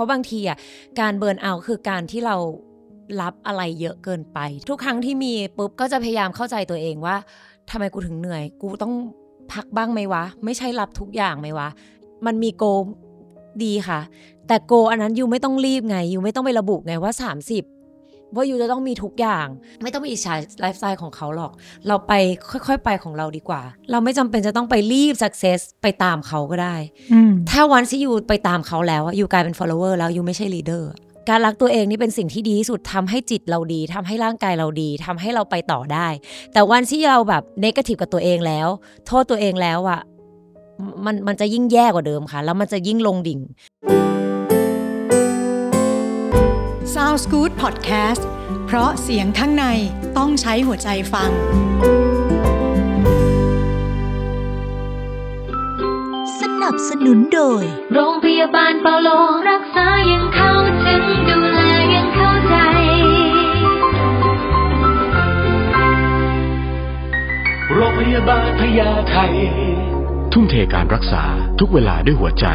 ราะบางทีอะการเบิร์นเอาท์คือการที่เรารับอะไรเยอะเกินไป ทุกครั้งที่มีปุ๊บก็จะพยายามเข้าใจตัวเองว่าทำไมกูถึงเหนื่อย กูต้องพักบ้างไหมวะ ไม่ใช่รับทุกอย่างไหมวะ มันมีโกดีค่ะ แต่โกอันนั้นยูไม่ต้องรีบไงยูไม่ต้องไประบุไงว่า 30 ว่ายูจะต้องมีทุกอย่าง ไม่ต้องไปอิจฉาไลฟ์สไตล์ของเขาหรอก เราไปค่อยๆ ไปของเราดีกว่า เราไม่จำเป็นจะต้องไปรีบ success ไปตามเขาก็ได้อืมถ้าวันที่ยูไปตามเขาแล้วอะยูกลายเป็น follower แล้วยูไม่ใช่ leader อะการรักตัวเองนี่เป็นสิ่งที่ดีที่สุดทำให้จิตเราดีทำให้ร่างกายเราดีทำให้เราไปต่อได้ แต่วันที่เราแบบ negative กับตัวเองแล้ว โทษตัวเองแล้วอะมันมันจะยิ่งแย่กว่าเดิมค่ะ แล้วมันจะยิ่งลงดิ่ง Sounds Good Podcast เพราะเสียงข้างในต้องใช้หัวใจฟัง สนับสนุนโดย โรงพยาบาลเปาโลรักษายังเข้าถึงดูแลยังเข้าใจ โรงพยาบาลพญาไททุ่มเทการรักษาทุกเวลาด้วยหัวใจ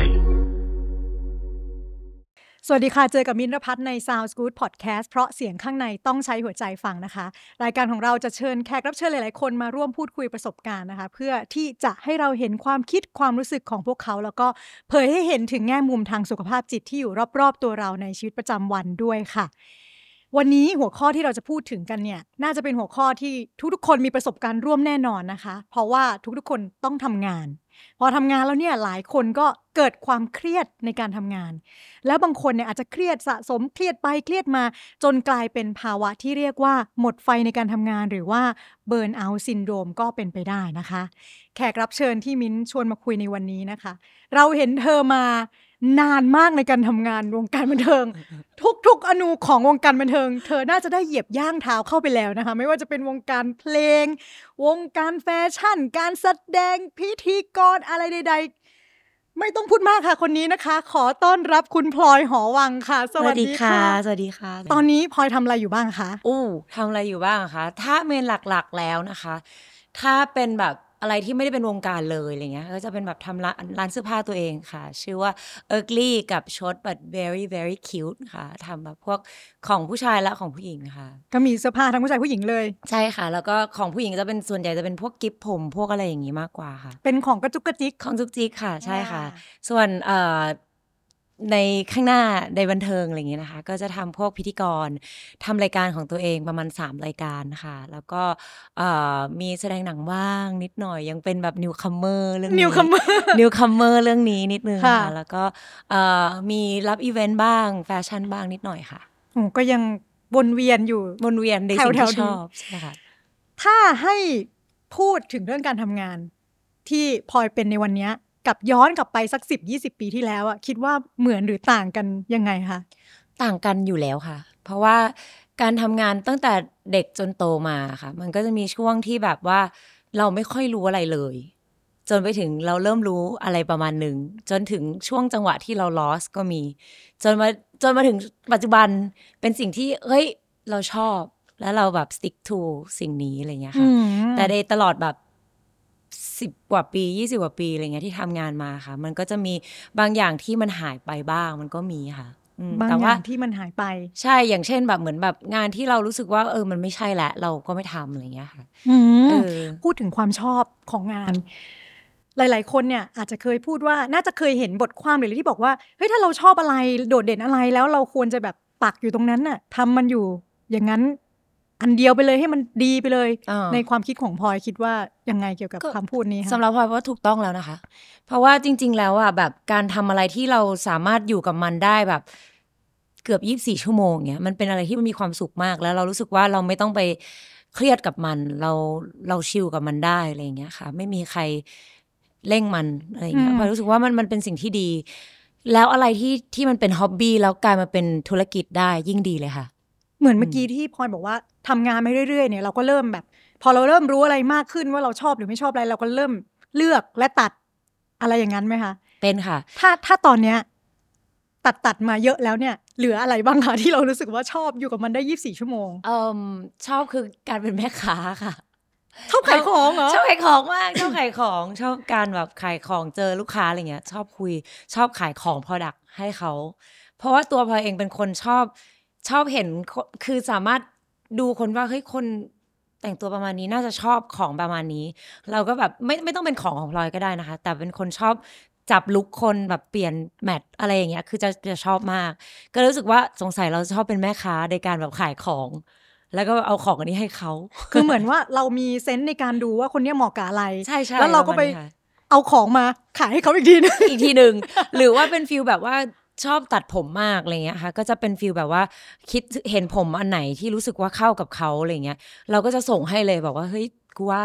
สวัสดีค่ะ เจอกับมินรพัฒน์ใน Sound Good Podcast เพราะเสียงข้างในต้องใช้หัวใจฟังนะคะ รายการของเราจะเชิญแขกรับเชิญหลาย ๆ คนมาร่วมพูดคุยประสบการณ์นะคะ เพื่อที่จะให้เราเห็นความคิดความรู้สึกของพวกเขา แล้วก็เผยให้เห็นถึงแง่มุมทางสุขภาพจิตที่อยู่รอบ ๆ ตัวเราในชีวิตประจำวันด้วยค่ะ วันนี้หัวข้อที่เราจะพูดถึงกันเนี่ย น่าจะเป็นหัวข้อที่ทุกๆ คนมีประสบการณ์ร่วมแน่นอนนะคะ เพราะว่าทุกๆ คนต้องทำงาน พอทำงานแล้วเนี่ยหลายคนก็เกิดความเครียดในการทำงาน แล้วบางคนเนี่ยอาจจะเครียดสะสมเครียดไปเครียดมา จนกลายเป็นภาวะที่เรียกว่าหมดไฟในการทำงานหรือว่า burnout syndrome ก็เป็นไปได้นะคะ แขกรับเชิญที่มิ้นชวนมาคุยในวันนี้นะคะ เราเห็นเธอมา นานมากในการทำงานวงการบันเทิง ทุกๆอนูของวงการบันเทิง เธอน่าจะได้เหยียบย่างเท้าเข้าไปแล้วนะคะ ไม่ว่าจะเป็นวงการเพลง วงการแฟชั่น การแสดงพิธีกรอะไรใด ๆ ไม่ต้องพูดมากค่ะคนนี้นะคะ ขอต้อนรับคุณพลอยหอวังค่ะ สวัสดีค่ะ สวัสดีค่ะ ตอนนี้พลอยทำอะไรอยู่บ้างคะอู้ทำอะไรอยู่บ้างอะคะถ้าเมนหลักๆแล้วนะคะ ถ้าเป็นแบบ อะไรที่ไม่ได้เป็นวงการเลยอะไรเงี้ยก็จะเป็นแบบทำร้านร้านเสื้อผ้าตัวเองค่ะ ชื่อว่า ugly กับ short but very very cute ค่ะทำแบบพวกของผู้ชายและของผู้หญิงค่ะ ก็มีเสื้อผ้าทั้งผู้ชายผู้หญิงเลย ใช่ค่ะ แล้วก็ของผู้หญิงจะเป็นส่วนใหญ่จะเป็นพวกกิฟผมพวกอะไรอย่างนี้มากกว่าค่ะ เป็นของกระจุกกระจิกของจุกจิกค่ะ ใช่ค่ะอ่าส่วนเอ่อ ในข้างหน้าในบันเทิงอะไรอย่างเงี้ยนะคะ ก็จะทำพวกพิธีกรทำรายการของตัวเองประมาณ 3 รายการค่ะ แล้วก็เอ่อมีแสดงหนังบ้างนิดหน่อยยังเป็นแบบ newcomer เรื่องนี้ newcomer newcomer เรื่องนี้นิดนึงค่ะ ค่ะ แล้วก็เอ่อมีรับอีเวนต์บ้างแฟชั่นบ้างนิดหน่อยค่ะโอ้ก็ยังวนเวียนอยู่ วนเวียนในสิ่งแถวๆนี้ที่ชนี้อบใช่ค่ะ ถ้าให้พูดถึงเรื่องการทำงานที่พลอยเป็นในวันเนี้ย กับย้อนกลับไปสักสิบยี่สิบปีที่แล้วอะคิดว่าเหมือนหรือต่างกันยังไงคะต่างกันอยู่แล้วค่ะ เพราะว่าการทำงานตั้งแต่เด็กจนโตมาค่ะ มันก็จะมีช่วงที่แบบว่า เราไม่ค่อยรู้อะไรเลย จนไปถึงเราเริ่มรู้อะไรประมาณหนึ่งจนถึงช่วงจังหวะที่เรา lost ก็มี จนมาจนมาถึงปัจจุบันเป็นสิ่งที่เฮ้ยเราชอบแล้วเราแบบ stick to สิ่งนี้อะไรเงี้ยค่ะ แต่ในตลอดแบบ สิบกว่าปียี่สิบกว่าปีอะไรเงี้ยที่ทำงานมาค่ะ มันก็จะมีบางอย่างที่มันหายไปบ้างมันก็มีค่ะอืมบางแต่อว่าย่างที่มันหายไป ใช่อย่างเช่นแบบเหมือนแบบงานที่เรารู้สึกว่า เออมันไม่ใช่แล้วเราก็ไม่ทำอะไรเงี้ยค่ะเออพูดถึงความชอบของงาน หลาย ๆ คนเนี่ย อาจจะเคยพูดว่าน่าจะเคยเห็นบทความหรืออะไรที่บอกว่าเฮ้ยถ้าเราชอบอะไรโดดเด่นอะไรแล้วเราควรจะแบบปักอยู่ตรงนั้นน่ะทำมันอยู่อย่างนั้น อันเดียวไปเลยให้มันดีไปเลย อ่า ในความคิดของพลอยคิดว่ายังไงเกี่ยวกับก็คำพูดนี้คะ สำหรับพลอยว่าถูกต้องแล้วนะคะ เพราะว่าจริง ๆ แล้วอะแบบการทำอะไรที่เราสามารถอยู่กับมันได้แบบ เกือบยี่บสี่ชั่วโมงเนี้ยมันเป็นอะไรที่มันมีความสุขมากแล้วเรารู้สึกว่าเราไม่ต้องไปเครียดกับมัน เราเราชิลกับมันได้อะไรอย่างเงี้ยค่ะ ไม่มีใครเร่งมันอะไรอย่างเงี้ยอืม พลอยรู้สึกว่ามันมันเป็นสิ่งที่ดี แล้วอะไรที่ที่มันเป็นฮ็อบบี้แล้วกลายมาเป็นธุรกิจได้ยิ่งดีเลยค่ะ เหมือนเมื่อกี้ที่พลอยบอกว่าทำงานไปเรื่อยๆเนี่ยเราก็เริ่มแบบ พอเราเริ่มรู้อะไรมากขึ้นว่าเราชอบหรือไม่ชอบอะไร เราก็เริ่มเลือกและตัดอะไรอย่างนั้นไหมคะ เป็นค่ะ ถ้าถ้าตอนเนี้ยตัดตัดมาเยอะแล้วเนี่ยเหลืออะไรบ้างคะที่เรารู้สึกว่าชอบอยู่กับมันได้ยี่สิบสี่ชั่วโมงเอ่มชอบคือการเป็นแม่ค้าค่ะชอบขายของเหรอชอบขายของมากชอบขายของชอบการแบบขายของเจอลูกค้าอะไรเงี้ย ชอบคุยชอบขายของ Product ให้เขา เพราะว่าตัวพลอยเองเป็นคนชอบ ชอบเห็นคนคือสามารถดูคนว่าเฮ้ยคนแต่งตัวประมาณนี้น่าจะชอบของประมาณนี้ เราก็แบบไม่ไม่ต้องเป็นของของพลอยก็ได้นะคะ แต่เป็นคนชอบจับลุคคนแบบเปลี่ยนแมทอะไรอย่างเงี้ยคือจะจะชอบมาก ก็รู้สึกว่าสงสัยเราชอบเป็นแม่ค้าในการแบบขายของ แล้วก็เอาของอันนี้ให้เขาคือเหมือนว่าเรามีเซนส์ในการดูว่าคนเนี้ยเหมาะกับอะไรใช่ใช่แล้วเราก็ไปประมาณนี้ค่ะเอาของมาขายให้เขาอีกทีนึงอีกทีหนึ่งหรือว่าเป็น feel แบบว่า ชอบตัดผมมากอะไรเงี้ยค่ะ ก็จะเป็น feel แบบว่าคิดเห็นผมอันไหนที่รู้สึกว่าเข้ากับเขาอะไรเงี้ย เราก็จะส่งให้เลยบอกว่าเฮ้ยกูว่า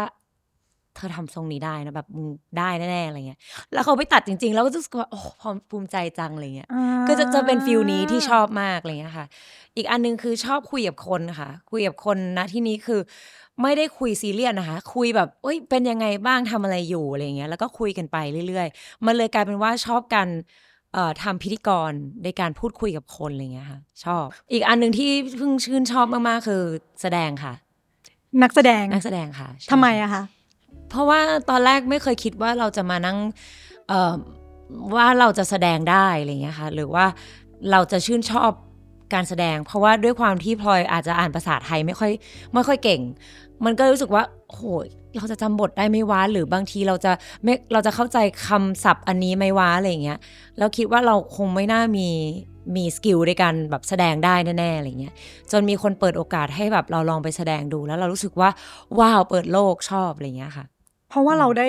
เธอทำทรงนี้ได้นะแบบมึงได้แน่ๆอะไรเงี้ย แล้วเขาไปตัดจริงๆ แล้วก็รู้สึกว่าโอ้พอภูมิใจจังอะไรเงี้ย ก็จะจะเป็น feel นี้ที่ชอบมากอะไรเงี้ยค่ะ อีกอันหนึ่งคือชอบคุยกับคนค่ะ คุยกับคนนะที่นี้คือไม่ได้คุยซีเรียสนะคะ คุยแบบเอ้ยเป็นยังไงบ้างทำอะไรอยู่อะไรเงี้ย แล้วก็คุยกันไปเรื่อยๆ มันเลยกลายเป็นว่าชอบการเอ่อ ทำพิธีกรในการพูดคุยกับคนอะไรเงี้ยค่ะ ชอบ อีกอันหนึ่งที่เพิ่งชื่นชอบมากๆคือแสดงค่ะ นักแสดงนักแสดงค่ะใช่ทำไมอะคะเพราะว่าตอนแรกไม่เคยคิดว่าเราจะมานั่งเอ่อว่าเราจะแสดงได้อะไรเงี้ยค่ะ หรือว่าเราจะชื่นชอบการแสดง เพราะว่าด้วยความที่พลอยอาจจะอ่านภาษาไทยไม่ค่อยไม่ค่อยเก่ง มันก็รู้สึกว่าโหย เราจะจำบทได้ไหมวะหรือบางทีเราจะไม่เราจะเข้าใจคำศัพท์อันนี้ไหมวะอะไรเงี้ยแล้วคิดว่าเราคงไม่น่ามีมีสกิลในการแบบแสดงได้แน่ๆอะไรเงี้ยจนมีคนเปิดโอกาสให้แบบเราลองไปแสดงดูแล้วเรารู้สึกว่าว้าวเปิดโลกชอบอะไรเงี้ยค่ะ เพราะว่าเราได้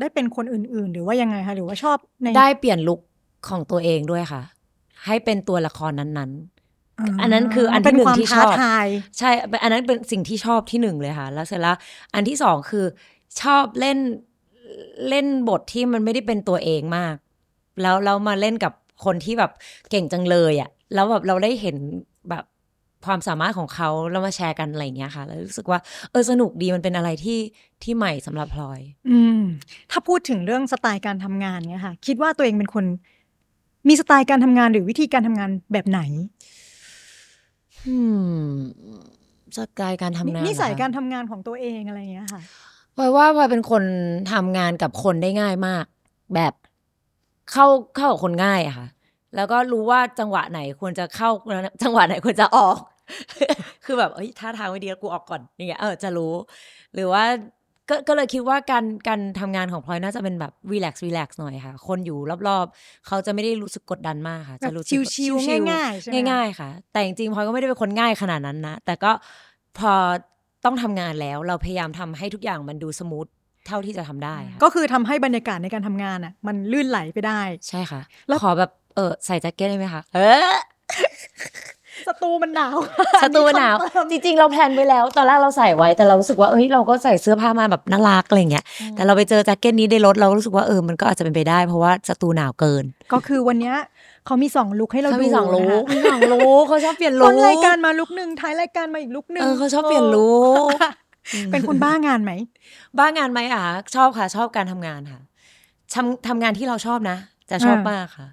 ได้เป็นคนอื่น ๆ หรือว่ายังไงคะหรือว่าชอบในได้เปลี่ยนลุคของตัวเองด้วยค่ะ ให้เป็นตัวละครนั้นๆ อันนั้นคืออันที่เป็นหนึ่งความที่ชท้าอบทายใช่ อันนั้นเป็นสิ่งที่ชอบที่หนึ่งเลยค่ะ แล้วเสร็จแล้วอันที่สองคือชอบเล่นเล่นบทที่มันไม่ได้เป็นตัวเองมาก แล้วเรามาเล่นกับคนที่แบบเก่งจังเลยอะ่ะแล้วแบบเราได้เห็นแบบความสามารถของเขาแล้วมาแชร์กันอะไรอย่างเงี้ยค่ะ แล้วรู้สึกว่าเออสนุกดีมันเป็นอะไรที่ที่ใหม่สำหรับพลอย อืม ถ้าพูดถึงเรื่องสไตล์การทำงานเนี่ยค่ะ คิดว่าตัวเองเป็นคน มีสไตล์การทำงานหรือวิธีการทำงานแบบไหน อืม สกายการทำงานนิสัยเหอคะ การทำงานของตัวเองอะไรอย่างเงี้ยค่ะ พลอยว่าพลอยเป็นคนทำงานกับคนได้ง่ายมาก แบบเข้าเข้ากับคนง่ายอะค่ะ แล้วก็รู้ว่าจังหวะไหนควรจะเข้าจังหวะไหนควรจะออก คือแบบเอ้ยท่าทางไม่ดีแล้วกูออกก่อนอย่างเงี้ยเออจะรู้ หรือว่า ก็ก็เลยคิดว่าการการทำงานของพลอยน่าจะเป็นแบบ relax relax หน่อยค่ะ คนอยู่รอบๆ เขาจะไม่ได้รู้สึกกดดันมากค่ะ จะรู้สึกแบบชิลๆง่ายๆใช่ไหมคะง่ายๆค่ะ แต่จริงๆพลอยก็ไม่ได้เป็นคนง่ายขนาดนั้นนะ แต่ก็พอต้องทำงานแล้วเราพยายามทำให้ทุกอย่างมันดู smooth เท่าที่จะทำได้ค่ะก็คือทำให้บรรยากาศในการทำงานอะ มันลื่นไหลไปได้ ใช่ค่ะ แล้วขอแบบเออใส่แจ็คเก็ตได้ไหมคะเออ สตูมันหนาวสตูหนาว จริงๆ เราแพลนไว้แล้ว ตอนแรกเราใส่ไว้ แต่เรารู้สึกว่าเอ้ยเราก็ใส่เสื้อผ้ามาแบบน่ารักอะไรเงี้ย แต่เราไปเจอแจ็คเก็ตนี้ในรถเรารู้สึกว่าเออ มันก็อาจจะเป็นไปได้ เพราะว่าสตูหนาวเกิน ก็คือวันเนี้ยเขามีสองลุคให้เราเขาดูมีสองลุนะคะกมีสองลุกเขาชอบเปลี่ยนลุต้กนรายการมาลุคหนึ่งท้ายรายการมาอีกลุคหนึ่งเออเขาชอบเปลี่ยนลุกเป็นคนบ้างานไหม บ้างานไหมอะชอบค่ะ ชอบการทำงานค่ะทำทำงานที่เราชอบนะ จะชอบอ่ามมากค่ะ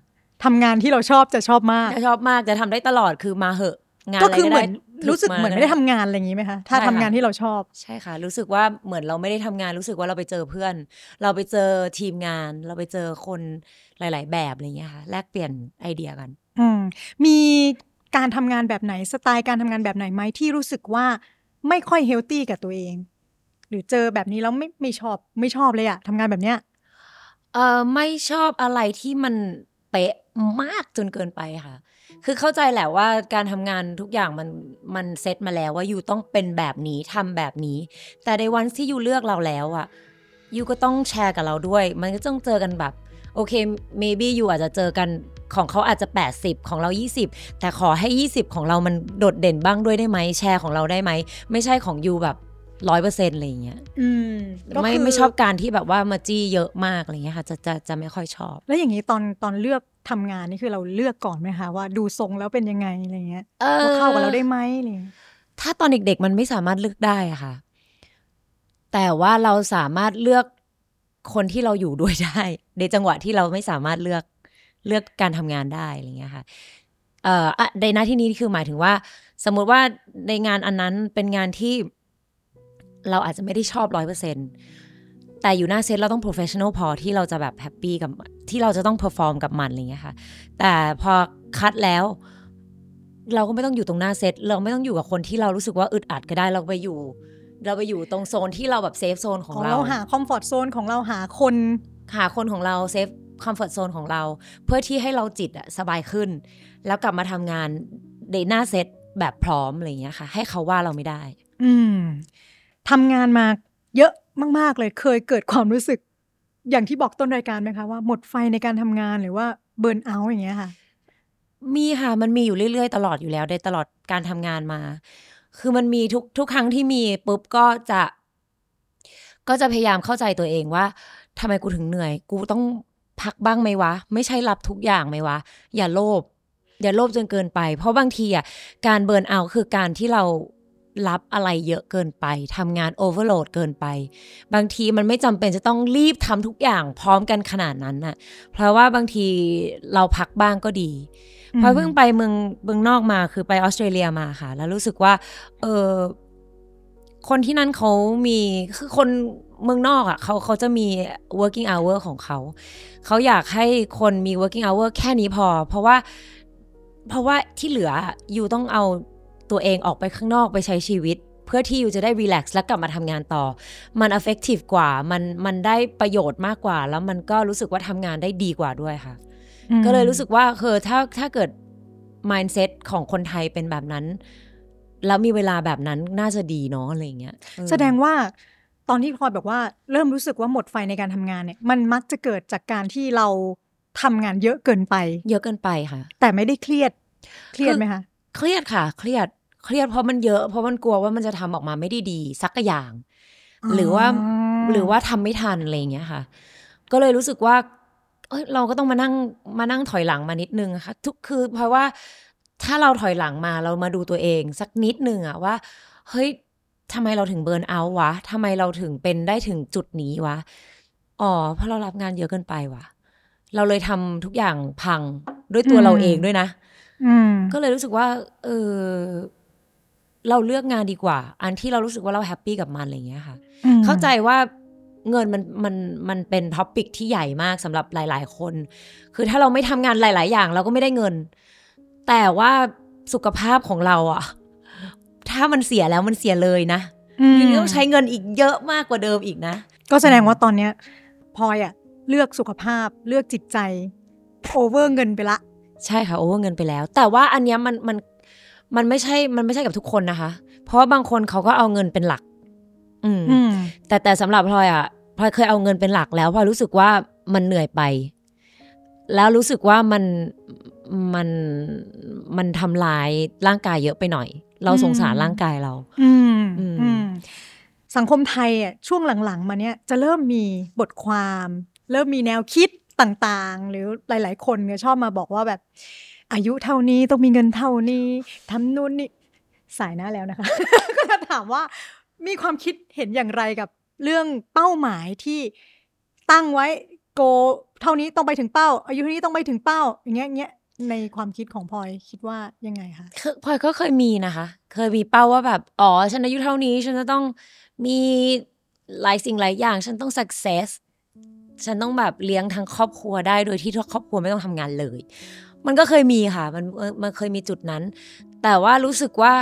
ทำงานที่เราชอบจะชอบมากจะชอบมากจะทำได้ตลอดคือมาเหอะงานก็อะไรคือก็เหมืได้อนถึรู้สึกาเหมือนไม่ได้ทำงานอะไรอย่างนี้ไหมคะถ้าใช่ทำค่ะงานที่เราชอบใช่ค่ะ รู้สึกว่าเหมือนเราไม่ได้ทำงานรู้สึกว่าเราไปเจอเพื่อน เราไปเจอทีมงาน เราไปเจอคนหลาย ๆ แบบอะไรเงี้ยค่ะแลกเปลี่ยนไอเดียกัน อืมมีการทำงานแบบไหนสไตล์การทำงานแบบไหนไหมที่รู้สึกว่าไม่ค่อยเฮลตี้กับตัวเอง หรือเจอแบบนี้แล้วไม่ไม่ชอบไม่ชอบเลยอะทำงานแบบเนี้ยเออไม่ชอบอะไรที่มันเป๊ะ มากจนเกินไปค่ะ คือเข้าใจแหละว่าการทำงานทุกอย่างมันมันเซตมาแล้วว่ายูต้องเป็นแบบนี้ทำแบบนี้ แต่ในวันที่ยูเลือกเราแล้วอะยูก็ต้องแชร์กับเราด้วย มันก็ต้องเจอกันแบบโอเค maybe ยูอาจจะเจอกันของเขาอาจจะ 80 ของเรา 20 แต่ขอให้ 20 ของเรามันโดดเด่นบ้างด้วยได้ไหมแชร์ของเราได้ไหม ไม่ใช่ของยูแบบร้อยเปอร์เซ็นต์อะไรอย่างเงี้ยอืมก็ไม่คืไม่ชอบการที่แบบว่ามาจี้เยอะมากอะไรเงี้ยค่ะจะจะจะไม่ค่อยชอบ แล้วอย่างนี้ตอนตอนเลือก ทำงานนี่คือเราเลือกก่อนไหมคะว่าดูทรงแล้วเป็นยังไงอะไรเงี้ยเออว่าเข้ากับเราได้ไหมอะไรเงี้ยถ้าตอนเด็กๆมันไม่สามารถเลือกได้อะค่ะ แต่ว่าเราสามารถเลือกคนที่เราอยู่ด้วยได้ ในจังหวะที่เราไม่สามารถเลือกเลือกการทำงานได้อะไรเงี้ยค่ะเอ่ออะในหน้าที่นี้คือหมายถึงว่า สมมุติว่าในงานอันนั้นเป็นงานที่เราอาจจะไม่ได้ชอบร้อยเปอร์เซ็นต์ แต่อยู่หน้าเซตเราต้อง professional พอที่เราจะแบบ happy กับมันที่เราจะต้อง perform กับมันอะไรเงี้ยค่ะ แต่พอ cut แล้ว เราก็ไม่ต้องอยู่ตรงหน้าเซตเราไม่ต้องอยู่กับคนที่เรารู้สึกว่าอึดอัดก็ได้เราไปอยู่ เราไปอยู่ตรงโซนที่เราแบบ safe zone ของเราเราหา comfort zone ของเราหาคนหาคนของเรา safeคอมฟอร์ z โซนของเรา เพื่อที่ให้เราจิตอะสบายขึ้น แล้วกลับมาทำงานในหน้าเซตแบบพร้อมอะไรอย่างเงี้ยค่ะ ให้เขาว่าเราไม่ได้ อืมทำงานมาเยอะ มาก ๆ เลยเคยเกิดความรู้สึก อย่างที่บอกต้นรายการไหมคะว่าหมดไฟในการทำงานหรือว่าเบิร์นเอาท์อย่างเงี้ยค่ะ มีค่ะ มันมีอยู่เรื่อยๆ ตลอดอยู่แล้วในตลอดการทำงานมา คือมันมีทุกทุกครั้งที่มีปุ๊บก็จะ ก็จะพยายามเข้าใจตัวเองว่าทำไมกูถึงเหนื่อย กูต้องพักบ้างไหมวะ ไม่ใช่รับทุกอย่างไหมวะ อย่าโลภอย่าโลภจนเกินไป เพราะบางทีอะการเบิร์นเอาท์คือการที่เรา รับอะไรเยอะเกินไปทำงานโอเวอร์โหลดเกินไป บางทีมันไม่จำเป็นจะต้องรีบทำทุกอย่างพร้อมกันขนาดนั้นน่ะ เพราะว่าบางทีเราพักบ้างก็ดีเพราะเพิ่งไปเมืองเมืองนอกมาคือไปออสเตรเลียมาค่ะ แล้วรู้สึกว่า เออคนที่นั่นเขามีคือคนเมืองนอกอะเขาเขาจะมี working hour ของเขา เขาอยากให้คนมี working hour แค่นี้พอ เพราะว่า เพราะว่าที่เหลืออยู่ต้องเอา ตัวเองออกไปข้างนอกไปใช้ชีวิต เพื่อที่อยู่จะได้ relax แล้วกลับมาทำงานต่อ มัน effective กว่ามันมันได้ประโยชน์มากกว่า แล้วมันก็รู้สึกว่าทำงานได้ดีกว่าด้วยค่ะอืมก็เลยรู้สึกว่าคือถ้าถ้าเกิด mindset ของคนไทยเป็นแบบนั้น แล้วมีเวลาแบบนั้นน่าจะดีเนาะอะไรอย่างเงี้ยเออแสดงว่าตอนที่พลอยบอกว่าเริ่มรู้สึกว่าหมดไฟในการทำงานเนี่ยมันมักจะเกิดจากการที่เราทำงานเยอะเกินไป เยอะเกินไปค่ะ แต่ไม่ได้เครียด เครียดคือไหมคะ เครียดค่ะ เครียด เครียดเพราะมันเยอะ เพราะมันกลัวว่ามันจะทำออกมาไม่ได้ดี สักอย่าง หรือว่าหรือว่าทำไม่ทันอะไรอย่างเงี้ยค่ะ ก็เลยรู้สึกว่า เอ้ยเราก็ต้องมานั่งมานั่งถอยหลังมานิดนึงอะค่ะทุกคือ เพราะว่าถ้าเราถอยหลังมาเรามาดูตัวเอง สักนิดนึงอะว่าเฮ้ยทำไมเราถึงเบิร์นเอาท์วะทำไมเราถึงเป็นได้ถึงจุดนี้วะอ๋อเพราะเรารับงานเยอะเกินไปวะเราเลยทำทุกอย่างพังด้วยตัวอืมเราเองด้วยนะอืมก็เลยรู้สึกว่า เออ เราเลือกงานดีกว่า อันที่เรารู้สึกว่าเราแฮปปี้กับมันอะไรอย่างเงี้ยค่ะอืมเข้าใจว่าเงินมันมันมันเป็น topic ที่ใหญ่มากสำหรับหลาย ๆ คน คือถ้าเราไม่ทำงานหลาย ๆ อย่าง เราก็ไม่ได้เงิน แต่ว่าสุขภาพของเราอะถ้ามันเสียแล้วมันเสียเลยนะอืมทีนี้ต้องใช้เงินอีกเยอะมากกว่าเดิมอีกนะ ก็แสดงว่าตอนเนี้ยพลอยอะเลือกสุขภาพเลือกจิตใจ over เงินไปละ ใช่ค่ะ over เงินไปแล้ว แต่ว่าอันเนี้ยมันมัน มันไม่ใช่ มันไม่ใช่กับทุกคนนะคะ เพราะว่าบางคนเขาก็เอาเงินเป็นหลัก อืมอืมแต่แต่สำหรับพลอยอะพลอยเคยเอาเงินเป็นหลักแล้วพลอยรู้สึกว่ามันเหนื่อยไป แล้วรู้สึกว่ามันมันมันทำลายร่างกายเยอะไปหน่อย เราสงสารอืมร่างกายเราอืมอืมอืมสังคมไทยอะช่วงหลังๆ มาเนี้ยจะเริ่มมีบทความ เริ่มมีแนวคิดต่างๆ หรือหลาย ๆ คนเนี่ยชอบมาบอกว่าแบบ อายุเท่านี้ต้องมีเงินเท่านี้ทำนู่นนี่สายหน้าแล้วนะคะ ก็จะถามว่ามีความคิดเห็นอย่างไรกับเรื่องเป้าหมายที่ตั้งไว้โก เท่านี้ต้องไปถึงเป้า อายุเท่านี้ต้องไปถึงเป้า อย่างเงี้ยเงี้ยในความคิดของพลอยคิดว่ายังไงคะคือพลอยก็เคยมีนะคะ เคยมีเป้าว่าแบบอ๋อฉันอายุเท่านี้ฉันจะต้องมีหลายสิ่งหลายอย่าง ฉันต้อง success ฉันต้องแบบเลี้ยงทั้งครอบครัวได้โดยที่ครอบครัวไม่ต้องทำงานเลย มันก็เคยมีค่ะ มันมันเคยมีจุดนั้น แต่ว่ารู้สึกว่า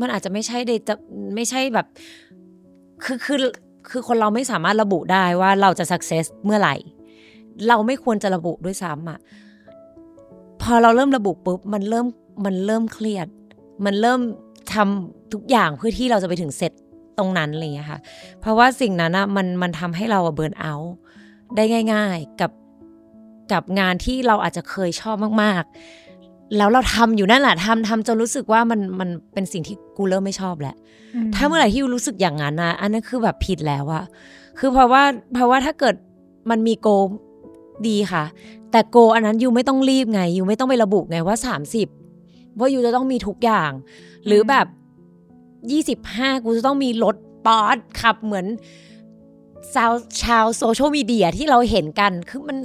มันอาจจะไม่ใช่เดจะไม่ใช่แบบ คือคือคือคนเราไม่สามารถระบุได้ว่าเราจะ success เมื่อไหร่ เราไม่ควรจะระบุด้วยซ้ำอะพอเราเริ่มระบุปุ๊บมันเริ่มมันเริ่มเครียด มันเริ่มทำทุกอย่างเพื่อที่เราจะไปถึงเซตตรงนั้นอะไรอย่างเงี้ยค่ะ เพราะว่าสิ่งนั้นอะมันมันทำให้เราเบิร์นเอาท์ได้ง่าย ๆ กับ กับงานที่เราอาจจะเคยชอบมากๆ แล้วเราทำอยู่นั่นแหละทำทำจนรู้สึกว่ามันมันเป็นสิ่งที่กูเริ่มไม่ชอบแล้วถ้าเมื่อไหร่ที่ยูรู้สึกอย่างนั้นนะอันนั้นคือแบบผิดแล้วอะคือเพราะว่าเพราะว่าถ้าเกิดมันมีโกดีค่ะ แต่โกอันนั้นยูไม่ต้องรีบไงยูไม่ต้องไประบุไงว่า 30 ว่ายูจะต้องมีทุกอย่าง หรือแบบ 25 กูจะต้องมีรถปอร์ขับเหมือนชาวชาวโซเชียลมีเดียที่เราเห็นกันคือมัน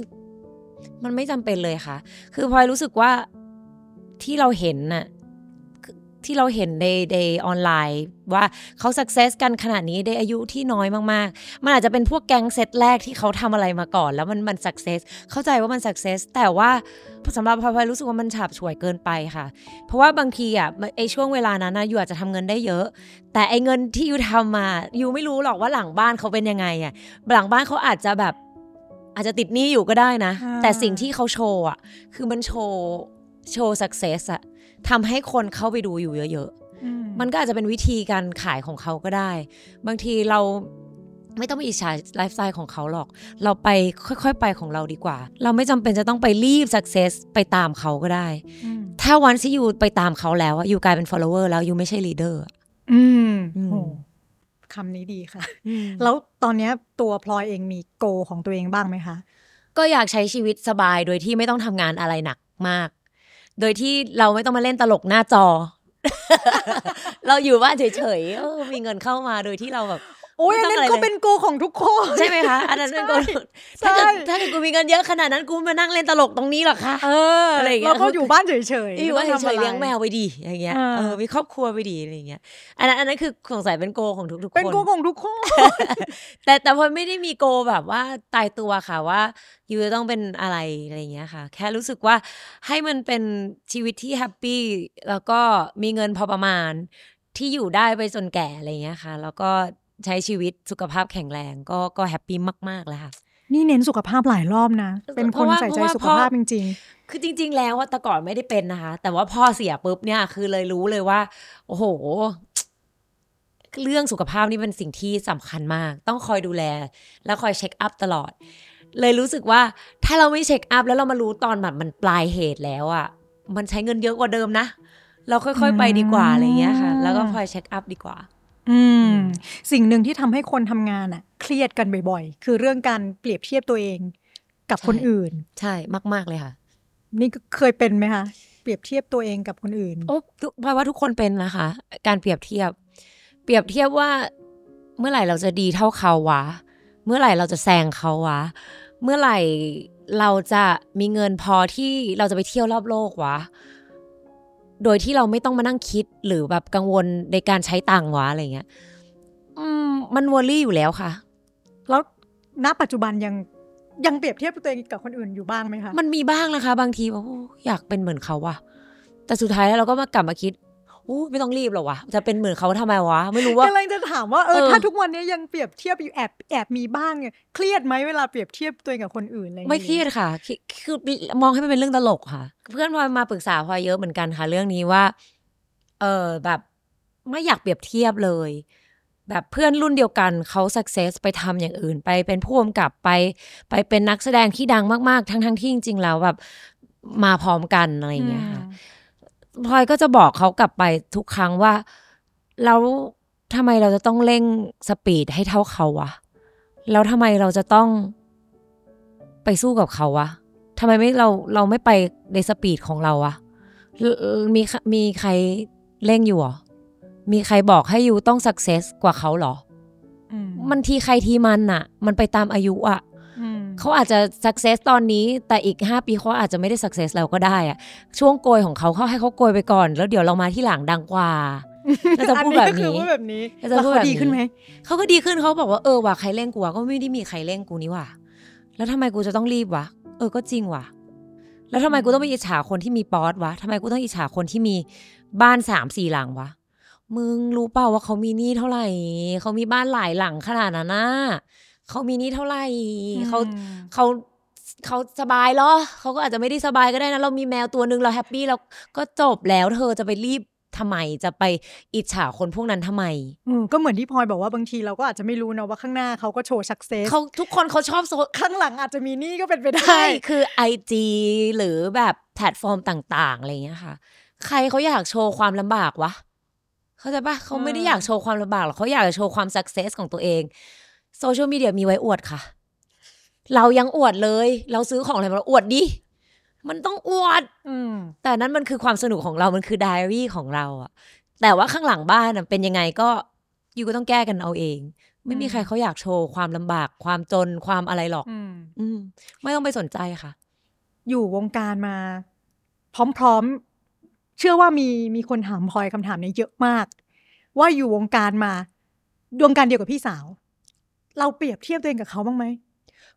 มันไม่จำเป็นเลยค่ะ คือพลอยรู้สึกว่าที่เราเห็นน่ะที่เราเห็นในในออนไลน์ ว่าเขา success กันขนาดนี้ในอายุที่น้อยมากๆ มันอาจจะเป็นพวกแก๊งเซตแรกที่เขาทำอะไรมาก่อน แล้วมันมัน success เข้าใจว่ามัน success แต่ว่าสำหรับพลอยรู้สึกว่ามันฉาบฉวยเกินไปค่ะ เพราะว่าบางทีอะไอช่วงเวลานั้นนะยูอาจจะทำเงินได้เยอะ แต่ไอเงินที่ยูทำมายูไม่รู้หรอกว่าหลังบ้านเขาเป็นยังไงอะหลังบ้านเขาอาจจะแบบ อาจจะติดหนี้อยู่ก็ได้นะอ่าแต่สิ่งที่เขาโชว์อะ คือมันโชว์โชว์สักเซสอะทำให้คนเข้าไปดูอยู่เยอะอืมๆมันก็อาจจะเป็นวิธีการขายของเขาก็ได้ บางทีเราไม่ต้องไปอิจฉาไลฟ์สไตล์ของเขาหรอก เราไปค่อยๆ ไปของเราดีกว่า เราไม่จำเป็นจะต้องไปรีบสักเซสไปตามเขาก็ได้อืมถ้าวันที่อยู่ไปตามเขาแล้วอะอยู่กลายเป็น follower แล้วอยู่ไม่ใช่ leader อะอืมอืมโอ้ คำนี้ดีค่ะ แล้วตอนเนี้ยตัวพลอยเองมีโกของตัวเองบ้างไหมคะ ก็อยากใช้ชีวิตสบายโดยที่ไม่ต้องทำงานอะไรหนักมาก โดยที่เราไม่ต้องมาเล่นตลกหน้าจอ เราอยู่บ้านเฉยๆเออมีเงินเข้ามาโดยที่เราแบบ โอ้ยไม่อันต้องนั้นอะไรก็เลยเป็นโกของทุกคนใช่ไหมคะอันนั้นเป็นคนใช่ถ้าเกิดถ้าเกิดกูมีเงินเยอะขนาดนั้นกูมานั่งเล่นตลกตรงนี้หรอคะเอออะไรอย่างเงี้ยเราก็อยู่บ้านเฉยๆอยู่ว่าไม่ต้งเฉยๆทำอะไรเลี้ยงแมวไปดีอย่างเงี้ยอ่าเออมีครอบครัวไปดีอะไรอย่างเงี้ยอันนั้นอันนั้นคือสงสัยเป็นโกของทุกๆคนเป็นโกของทุกคนแต่แต่พลอยไม่ได้มีโกแบบว่าตายตัวค่ะว่ายูจะต้องเป็นอะไรอะไรอย่างเงี้ยค่ะ แค่รู้สึกว่าให้มันเป็นชีวิตที่แฮปปี้แล้วก็มีเงินพอประมาณที่อยู่ได้ไปจนแก่อะไรอย่างเงี้ยค่ะ แล้วก็ ใช้ชีวิตสุขภาพแข็งแรงก็ก็ happy มากๆแล้วค่ะนี่เน้นสุขภาพหลายรอบนะ เป็นคนเพราะว่าใส่ใจเพราะว่าสุขภาพจริงคือจริง ๆ แล้วอะแต่ก่อนไม่ได้เป็นนะคะ แต่ว่าพ่อเสียปุ๊บเนี่ยคือเลยรู้เลยว่า โอ้โห เรื่องสุขภาพนี่เป็นสิ่งที่สำคัญมาก ต้องคอยดูแล แล้วคอย check up ตลอด เลยรู้สึกว่าถ้าเราไม่ check up แล้วเรามารู้ตอนแบบมันปลายเหตุแล้วอะมันใช้เงินเยอะกว่าเดิมนะ เราค่อย ๆ ไปดีกว่าอะไรอย่างเงี้ยค่ะ แล้วก็คอยเช็คอัพดีกว่าๆ อืม สิ่งหนึ่งที่ทำให้คนทำงานอะเครียดกันบ่อยๆ คือเรื่องการเปรียบเทียบตัวเองกับคนใช่อื่น ใช่มาก ๆเลยค่ะ นี่ก็เคยเป็นไหมคะเปรียบเทียบตัวเองกับคนอื่นโอ้ทุกแปลว่าทุกคนเป็นนะคะ การเปรียบเทียบ เปรียบเทียบว่าเมื่อไหร่เราจะดีเท่าเขาวะ เมื่อไหร่เราจะแซงเขาวะ เมื่อไหร่เราจะมีเงินพอที่เราจะไปเที่ยวรอบโลกวะ โดยที่เราไม่ต้องมานั่งคิดหรือแบบกังวลในการใช้ตังค์วะอะไรเงี้ยอืมมันวอรี่อยู่แล้วค่ะ แล้วณปัจจุบันยังยังเปรียบเทียบตัวเองกับคนอื่นอยู่บ้างไหมคะ มันมีบ้างนะคะ บางทีว่าโอ้อยากเป็นเหมือนเขาว่ะ แต่สุดท้ายแล้วเราก็มากลับมาคิด อู้ไม่ต้องรีบหรอกวะ จะเป็นเหมือนเขาทำไมวะ ไม่รู้ว่ากำลังจะถามว่าเออเออถ้าทุกวันนี้ยังเปรียบเทียบอยู่แอบแอบมีบ้างเนี่ยเครียดไหมเวลาเปรียบเทียบตัวเองกับคนอื่นอะไรอย่างไม่งี้เครียดค่ะคือคือมองให้มันเป็นเรื่องตลกค่ะ เพื่อนพลอยมาปรึกษาพลอยเยอะเหมือนกันค่ะ เรื่องนี้ว่า เออแบบไม่อยากเปรียบเทียบเลย แบบเพื่อนรุ่นเดียวกันเขาสักเซสไปทำอย่างอื่นไปเป็นผู้กำกับไป ไปเป็นนักแสดงที่ดังมากๆ ทั้งทั้งๆที่จริงๆแล้วแบบมาพร้อมกันอะไรอย่างเงี้ยค่ะ พลอยก็จะบอกเขากลับไปทุกครั้งว่าแล้วทำไมเราจะต้องเร่ง speed ให้เท่าเขาวะแล้วทำไมเราจะต้องไปสู้กับเขาวะทำไมไม่เราเราไม่ไปใน speed ของเราวะเอ่อมีมีใครเร่งอ you่เหรอ มีใครบอกให้ยูต้อง success กว่าเขาเหรออืมมันทีใครทีมันอะมันไปตามอายุอะอืม เขาอาจจะ success ตอนนี้ แต่อีก 5 ปีเขาอาจจะไม่ได้ success แล้วก็ได้อะช่วงโกยของเขาเขาให้เขาโกยไปก่อน แล้วเดี๋ยวเรามาที่หลังดังกว่าก็จะพูดแบบอัก็คือนี้พูดแบบนี้ก็จะแล้วพูดเขาแบบดีขึ้นไหมเขาก็ดีขึ้นเขาบอกว่าเออว่ะใครเร่งกูวะก็ไม่ได้มีใครเร่งกูนี่ว่ะแล้วทำไมกูจะต้องรีบวะเออก็จริงว่ะ แล้วทำไมกูต้องไปอิจฉาคนที่มีป๊อตวะทำไมกูต้องอิจฉาคนที่มีบ้านสามสี่หลังวะมึงรู้เปล่าว่าเขามีหนี้เท่าไหร่ เขามีบ้านหลายหลังขนาดนั้นนะ เขามีหนี้เท่าไหร่เขาอืมเขาเขาสบายเหรอเขาก็อาจจะไม่ได้สบายก็ได้นะเรามีแมวตัวหนึ่งเรา happy เราก็จบแล้วเธอจะไปรีบทำไมจะไปอิจฉาคนพวกนั้นทำไม อืมก็เหมือนที่พลอยบอกว่าบางทีเราก็อาจจะไม่รู้นะว่าข้างหน้าเขาก็โชว์ success เขาทุกคนเขาชอบโชว์ข้างหลังอาจจะมีหนี้ก็เป็นไปได้ใช่คือ IG หรือแบบแพลตฟอร์มต่าง ๆ อะไรอย่างเงี้ยค่ะ ใครเขาอยากโชว์ความลำบากวะ เข้าใจปะเขาไม่ได้อืมอยากโชว์ความลำบากหรอกเขาอยากจะโชว์ความ success ของตัวเอง โซเชียลมีเดียมีไว้อวดค่ะ เรายังอวดเลย เราซื้อของอะไรมาเราอวดดิ มันต้องอวด อืมแต่นั้นมันคือความสนุกของเรา มันคือไดอารี่ของเราอะแต่ว่าข้างหลังบ้านอะเป็นยังไงก็อยู่ก็ต้องแก้กันเอาเอง ไม่มีอืมใครเขาอยากโชว์ความลำบาก ความจนความอะไรหรอกอืมอืมไม่ต้องไปสนใจค่ะ อยู่วงการมา พร้อมเชื่อว่ามีมีคนถามพลอยคำถามนี้เยอะมาก ว่าอยู่วงการมา ดวงการเดียวกับพี่สาว เราเปรียบเทียบตัวเองกับเขาบ้างไหม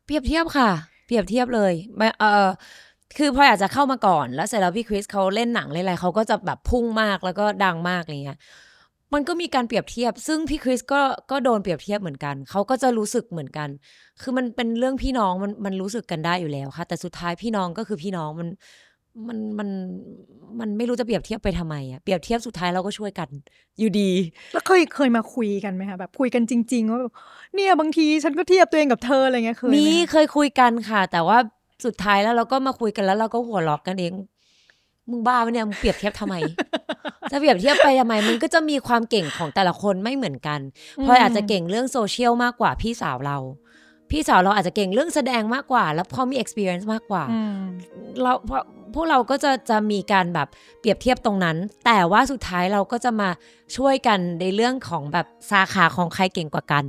เปรียบเทียบค่ะ เปรียบเทียบเลยไม่เออคือพลอยอาจจะเข้ามาก่อน แล้วเสร็จแล้วพี่คริสเขาเล่นหนังเล่นอะไรเขาก็จะแบบพุ่งมากแล้วก็ดังมากอะไรเงี้ยมันก็มีการเปรียบเทียบ ซึ่งพี่คริสก็ก็โดนเปรียบเทียบเหมือนกัน เขาก็จะรู้สึกเหมือนกัน คือมันเป็นเรื่องพี่น้องมันมันรู้สึกกันได้อยู่แล้วค่ะ แต่สุดท้ายพี่น้องก็คือพี่น้องมัน มันมันมันไม่รู้จะเปรียบเทียบไปทำไมอะเปรียบเทียบสุดท้ายเราก็ช่วยกัน อยู่ดี แล้วเคยเคยมาคุยกันไหมคะแบบคุยกันจริง ๆ ว่าแบบเนี่ยบางทีฉันก็เทียบตัวเองกับเธออะไรเงี้ยเคยไหมีคะเคยคุยกันค่ะ แต่ว่าสุดท้ายแล้วเราก็มาคุยกันแล้ว เราก็หัวเราะกันเองมึงบ้าปะเนี่ยมึงเปรียบเทียบทำไม จะเปรียบเทียบไปทำไมมันก็จะมีความเก่งของแต่ละคนไม่เหมือนกันพลอยอาจจะเก่งเรื่องโซเชียลมากกว่าพี่สาวเรา พี่สาวเราอาจจะเก่งเรื่องแสดงมากกว่า แล้วพอมี experience มากกว่าอืมเราเพราะพวกเราก็จะจะมีการแบบเปรียบเทียบตรงนั้น แต่ว่าสุดท้ายเราก็จะมาช่วยกันในเรื่องของแบบสาขาของใครเก่งกว่ากัน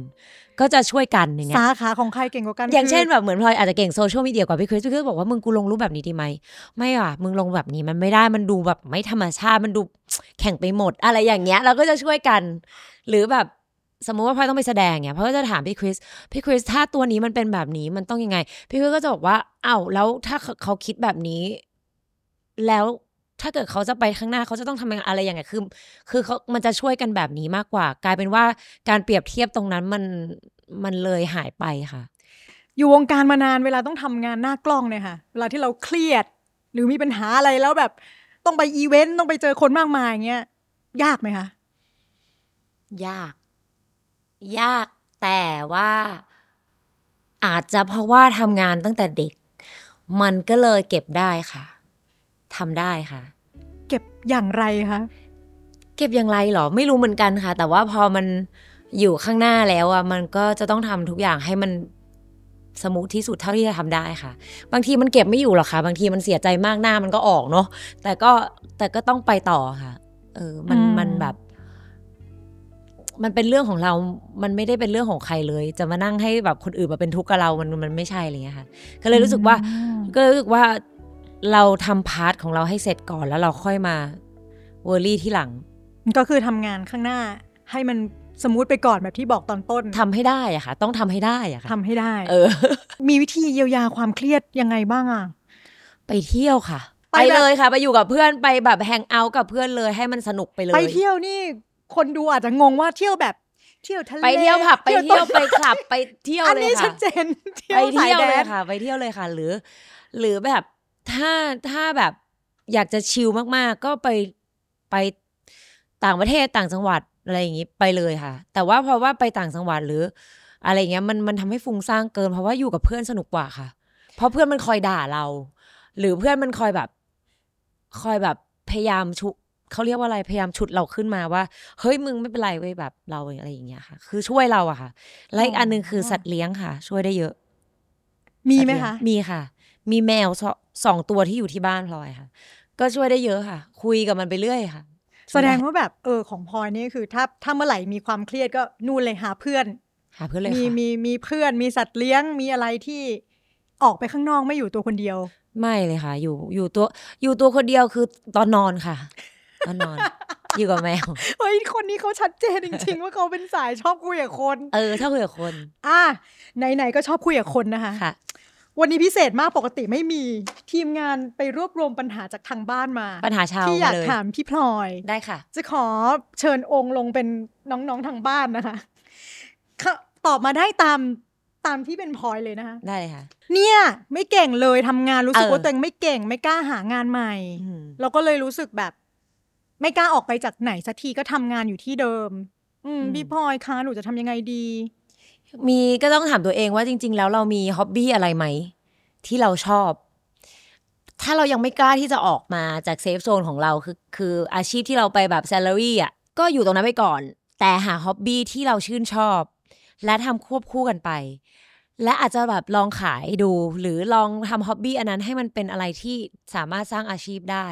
ก็จะช่วยกันอย่างเงี้ยสาขาของใครเก่งกว่ากัน อย่างเช่นคืแบบเหมือนพลอยอาจจะเก่งโซเชียลมีเดียกว่าพี่คริสพี่คริสบอกว่ามึงกูลงรูปแบบนี้ดีไหมไม่อะมึงลงแบบนี้มันไม่ได้มันดูแบบไม่ธรรมชาติมันดูแข่งไปหมด อะไรอย่างเงี้ยเราก็จะช่วยกัน หรือแบบ สมมุติว่าพลอยต้องไปแสดงเนี่ยพลอยก็จะถามพี่คริสพี่คริสถ้าตัวนี้มันเป็นแบบนี้มันต้องยังไง พี่คริสก็จะบอกว่าอ้าวแล้วถ้าเขาคิดแบบนี้ แล้วถ้าเกิดเขาจะไปข้างหน้าเขาจะต้องทำยังไงอะไรอย่างไงคือ คือเขามันจะช่วยกันแบบนี้มากกว่า กลายเป็นว่าการเปรียบเทียบตรงนั้นมันมันเลยหายไปค่ะ อยู่วงการมานานเวลาต้องทำงานหน้ากล้องเนี่ยค่ะเวลาที่เราเครียด หรือมีปัญหาอะไรแล้วแบบ ต้องไปอีเวนต์ต้องไปเจอคนมากมายอย่างเงี้ยยากไหมคะยาก ยากแต่ว่า อาจจะเพราะว่าทำงานตั้งแต่เด็ก มันก็เลยเก็บได้ค่ะทำได้ค่ะ เก็บอย่างไรคะเก็บอย่างไรเหรอไม่รู้เหมือนกันค่ะ แต่ว่าพอมันอยู่ข้างหน้าแล้วอะมันก็จะต้องทำทุกอย่างให้มันสมูทที่สุดเท่าที่จะทำได้ค่ะ บางทีมันเก็บไม่อยู่หรอกค่ะ บางทีมันเสียใจมากหน้ามันก็ออกเนาะแต่ก็แต่ก็ต้องไปต่อค่ะ เออมันมันแบบ มันเป็นเรื่องของเรา มันไม่ได้เป็นเรื่องของใครเลย จะมานั่งให้แบบคนอื่นมาเป็นทุกข์กับเรา มันมันไม่ใช่อะไรเงี้ยค่ะ ก็เลยรู้สึกว่าอืมก็เลยรู้สึกว่าเราทำ part ของเราให้เสร็จก่อนแล้วเราค่อยมา worry ทีหลัง ก็คือทำงานข้างหน้าให้มัน smooth ไปก่อนแบบที่บอกตอนต้นทำให้ได้อะค่ะ ต้องทำให้ได้อะค่ะทำให้ได้ เออ มีวิธีเยียวยาความเครียดยังไงบ้างอะไปเที่ยวค่ะ ไปไปแบบ เลยค่ะ ไปอยู่กับเพื่อนไปแบบแฮงเอาท์กับเพื่อนเลยให้มันสนุกไปเลย ไปเที่ยวนี่ คนดูอาจจะงงว่าเที่ยวแบบเที่ยวทะเลไปเที่ยวผับไปเที่ยวต้นไปคลับไปเที่ยวอันเลยนี้ชัค่ะดเจนไปเที่ยวสาเลยแดนค่ะ ไปเที่ยวเลยค่ะ หรือ หรือแบบถ้าถ้าแบบอยากจะชิลมากๆ ก็ไปไปต่างประเทศต่างจังหวัดอะไรอย่างนี้ไปเลยค่ะ แต่ว่าเพราะว่าไปต่างจังหวัดหรือ อะไรอย่างเงี้ยมันมันทำให้ฟุ้งซ่านเกิน เพราะว่าอยู่กับเพื่อนสนุกกว่าค่ะ เพราะเพื่อนมันคอยด่าเรา หรือเพื่อนมันคอยแบบ คอยแบบพยายามชุ เขาเรียกว่าอะไรพยายามฉุดเราขึ้นมาว่า เฮ้ยมึงไม่เป็นไรเว้ยแบบเราอะไรอย่างเงี้ยค่ะ คือช่วยเราอะค่ะและอีกอันหนึงคือสัตว์เลี้ยงค่ะ ช่วยได้เยอะ มีไหมสัตว์เลี้ยคะงมีค่ะ มีแมวสสองตัวที่อยู่ที่บ้านพลอยค่ะ ก็ช่วยได้เยอะค่ะ คุยกับมันไปเรื่อยค่ะ แสดงว่าแบบเออของพลอยนี่คือถ้าถ้าเมื่อไหร่มีความเครียดก็นู่นเลยหาเพื่อนหาเพื่อนเลยมีค่ะมีมีเพื่อนมีสัตว์เลี้ยงมีอะไรที่ออกไปข้างนอกไม่อยู่ตัวคนเดียว ไม่เลยค่ะ อยู่อยู่ตัวอยู่ตัวคนเดียวคือตอนนอนค่ะ ตอนนอน อยู่กับแมว เฮ้ยคนนี้เขาชัดเจนจริง ๆ ว่าเขาเป็นสายชอบคุยกับคน เออถ้าคุยกับคน อะไหนๆก็ชอบคุยกับคนนะคะค่ะ วันนี้พิเศษมากปกติไม่มีทีมงานไปรวบรวมปัญหาจากทางบ้านมาปัญหาชาวที่อยากมาเลยถามพี่พลอย ได้ค่ะ จะขอเชิญองค์ลงเป็นน้องๆทางบ้านนะคะค่ะตอบมาได้ตามตามที่เป็นพลอยเลยนะคะได้เลยค่ะ เนี่ยไม่เก่งเลยทำงานรู้สึกเออว่าตัวเองไม่เก่งไม่กล้าหางานใหม่อืมเราก็เลยรู้สึกแบบ ไม่กล้าออกไปจากไหนสักทีก็ทำงานอยู่ที่เดิม อืมพี่พลอยคะหนูจะทำยังไงดี มีก็ต้องถามตัวเองว่าจริง ๆ แล้วเรามีฮ็อบบี้อะไรไหม ที่เราชอบ ถ้าเรายังไม่กล้าที่จะออกมาจากเซฟโซนของเราคือคืออาชีพที่เราไปแบบ salary อะก็อยู่ตรงนั้นไปก่อน แต่หาฮ็อบบี้ที่เราชื่นชอบ และทำควบคู่กันไป และอาจจะแบบลองขายดู หรือลองทำฮ็อบบี้อันนั้นให้มันเป็นอะไรที่สามารถสร้างอาชีพได้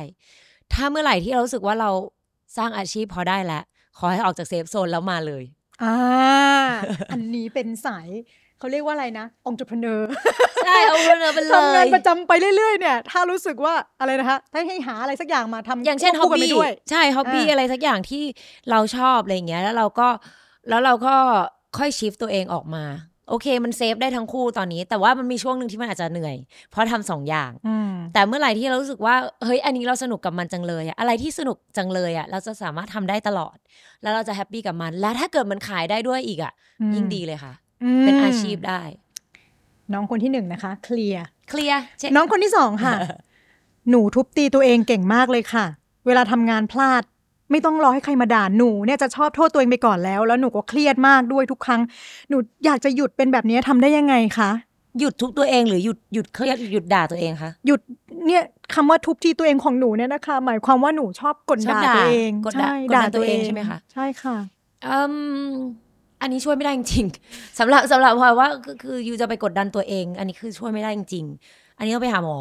ถ้าเมื่อไหร่ที่เรารู้สึกว่าเราสร้างอาชีพพอได้แล้ว ขอให้ออกจากเซฟโซนแล้วมาเลย อ่า อันนี้เป็นสายเขาเรียกว่าอะไรนะ entrepreneur ใช่เอาเงินไปเลทำงานยประจำไปเรื่อยๆเนี่ย ถ้ารู้สึกว่าอะไรนะคะถ้าให้หาอะไรสักอย่างมาทำอย่างเช่นควบคู่กันไปด้วย hobby ใช่ hobby อ่าอะไรสักอย่างที่เราชอบอะไรอย่างเงี้ย แล้วเราก็แล้วเราก็ค่อย shift ตัวเองออกมา โอเคมัน safe ได้ทั้งคู่ตอนนี้ แต่ว่ามันมีช่วงหนึ่งที่มันอาจจะเหนื่อย เพราะทำสองอย่างอืมแต่เมื่อไหร่ที่เรารู้สึกว่าเฮ้ยอันนี้เราสนุกกับมันจังเลยอะอะไรที่สนุกจังเลยอะเราจะสามารถทำได้ตลอด แล้วเราจะ happy กับมัน และถ้าเกิดมันขายได้ด้วยอีกอะอืมยิ่งดีเลยค่ะมเป็นอาชีพได้ น้องคนที่หนึ่งนะคะ เคลียร์เคลียร์เช็คน้องคนที่สองค่ะ หนูทุบตีตัวเองเก่งมากเลยค่ะ เวลาทำงานพลาด ไม่ต้องรอให้ใครมาด่าหนูเนี่ยจะชอบโทษตัวเองไปก่อนแล้ว แล้วหนูก็เครียดมากด้วยทุกครั้ง หนูอยากจะหยุดเป็นแบบนี้ทำได้ยังไงคะหยุดทุบตัวเองหรือหยุดหยุดเครียดหยุดด่าตัวเองคะหยุดเนี่ยคำว่าทุบทีตัวเองของหนูเนี่ยนะคะ หมายความว่าหนูชอบกดชอบด่าด่าตัวเองกดด่าใช่กดด่าตัวเองใช่ไหมคะใช่ค่ะอืมอันนี้ช่วยไม่ได้จริงๆสำหรับสำหรับพลอยว่าคือคือยูจะไปกดดันตัวเอง อันนี้คือช่วยไม่ได้จริงๆอันนี้ต้องไปหาหมอ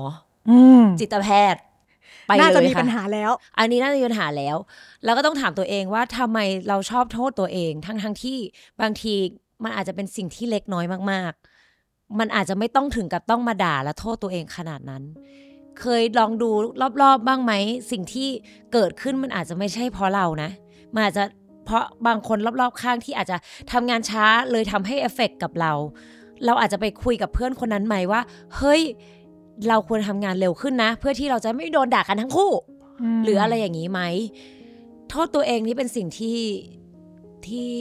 อืมจิตแพทย์ ไปน่าเลจะยมีค่ะปัญหาแล้ว อันนี้น่าจะมีปัญหาแล้ว แล้วก็ต้องถามตัวเองว่าทำไมเราชอบโทษตัวเอง ทั้งทั้งที่บางทีมันอาจจะเป็นสิ่งที่เล็กน้อยมาก ๆ มันอาจจะไม่ต้องถึงกับต้องมาด่าและโทษตัวเองขนาดนั้น เคยลองดูรอบๆบ้างไหมสิ่งที่เกิดขึ้นมันอาจจะไม่ใช่เพราะเรานะมันอาจจะเพราะบางคนรอบๆข้างที่อาจจะทำงานช้าเลยทำให้เอฟเฟกต์กับเรา เราอาจจะไปคุยกับเพื่อนคนนั้นไหมว่า เฮ้ย เราควรทำงานเร็วขึ้นนะ เพื่อที่เราจะไม่โดนด่ากันทั้งคู่ หรืออะไรอย่างนี้ไหมโทษตัวเองนี่เป็นสิ่งที่ที่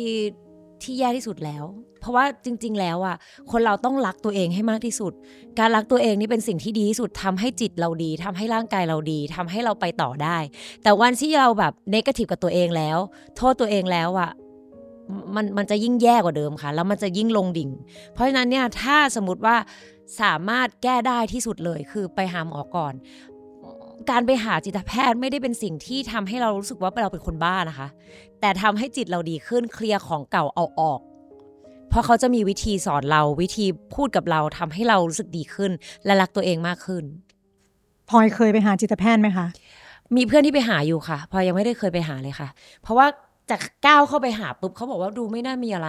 ที่แย่ที่สุดแล้ว เพราะว่าจริง ๆ แล้วอะคนเราต้องรักตัวเองให้มากที่สุด การรักตัวเองนี่เป็นสิ่งที่ดีที่สุดทำให้จิตเราดีทำให้ร่างกายเราดีทำให้เราไปต่อได้ แต่วันที่เราแบบเนกาทีฟกับตัวเองแล้ว โทษตัวเองแล้วอะมันมันจะยิ่งแย่กว่าเดิมค่ะ แล้วมันจะยิ่งลงดิ่ง เพราะฉะนั้นเนี่ยถ้าสมมติว่า สามารถแก้ได้ที่สุดเลย คือไปหาหมอก่อน การไปหาจิตแพทย์ไม่ได้เป็นสิ่งที่ทำให้เรารู้สึกว่าเราเป็นคนบ้านะคะ แต่ทำให้จิตเราดีขึ้นเคลียร์ของเก่าเอาออกเพราะเขาจะมีวิธีสอนเราวิธีพูดกับเราทำให้เรารู้สึกดีขึ้น และรักตัวเองมากขึ้นพลอยเคยไปหาจิตแพทย์ไหมคะ มีเพื่อนที่ไปหาอยู่ค่ะพลอยยังไม่ได้เคยไปหาเลยค่ะ เพราะว่าจะก้าวเข้าไปหาปุ๊บเขาบอกว่าดูไม่น่ามีอะไร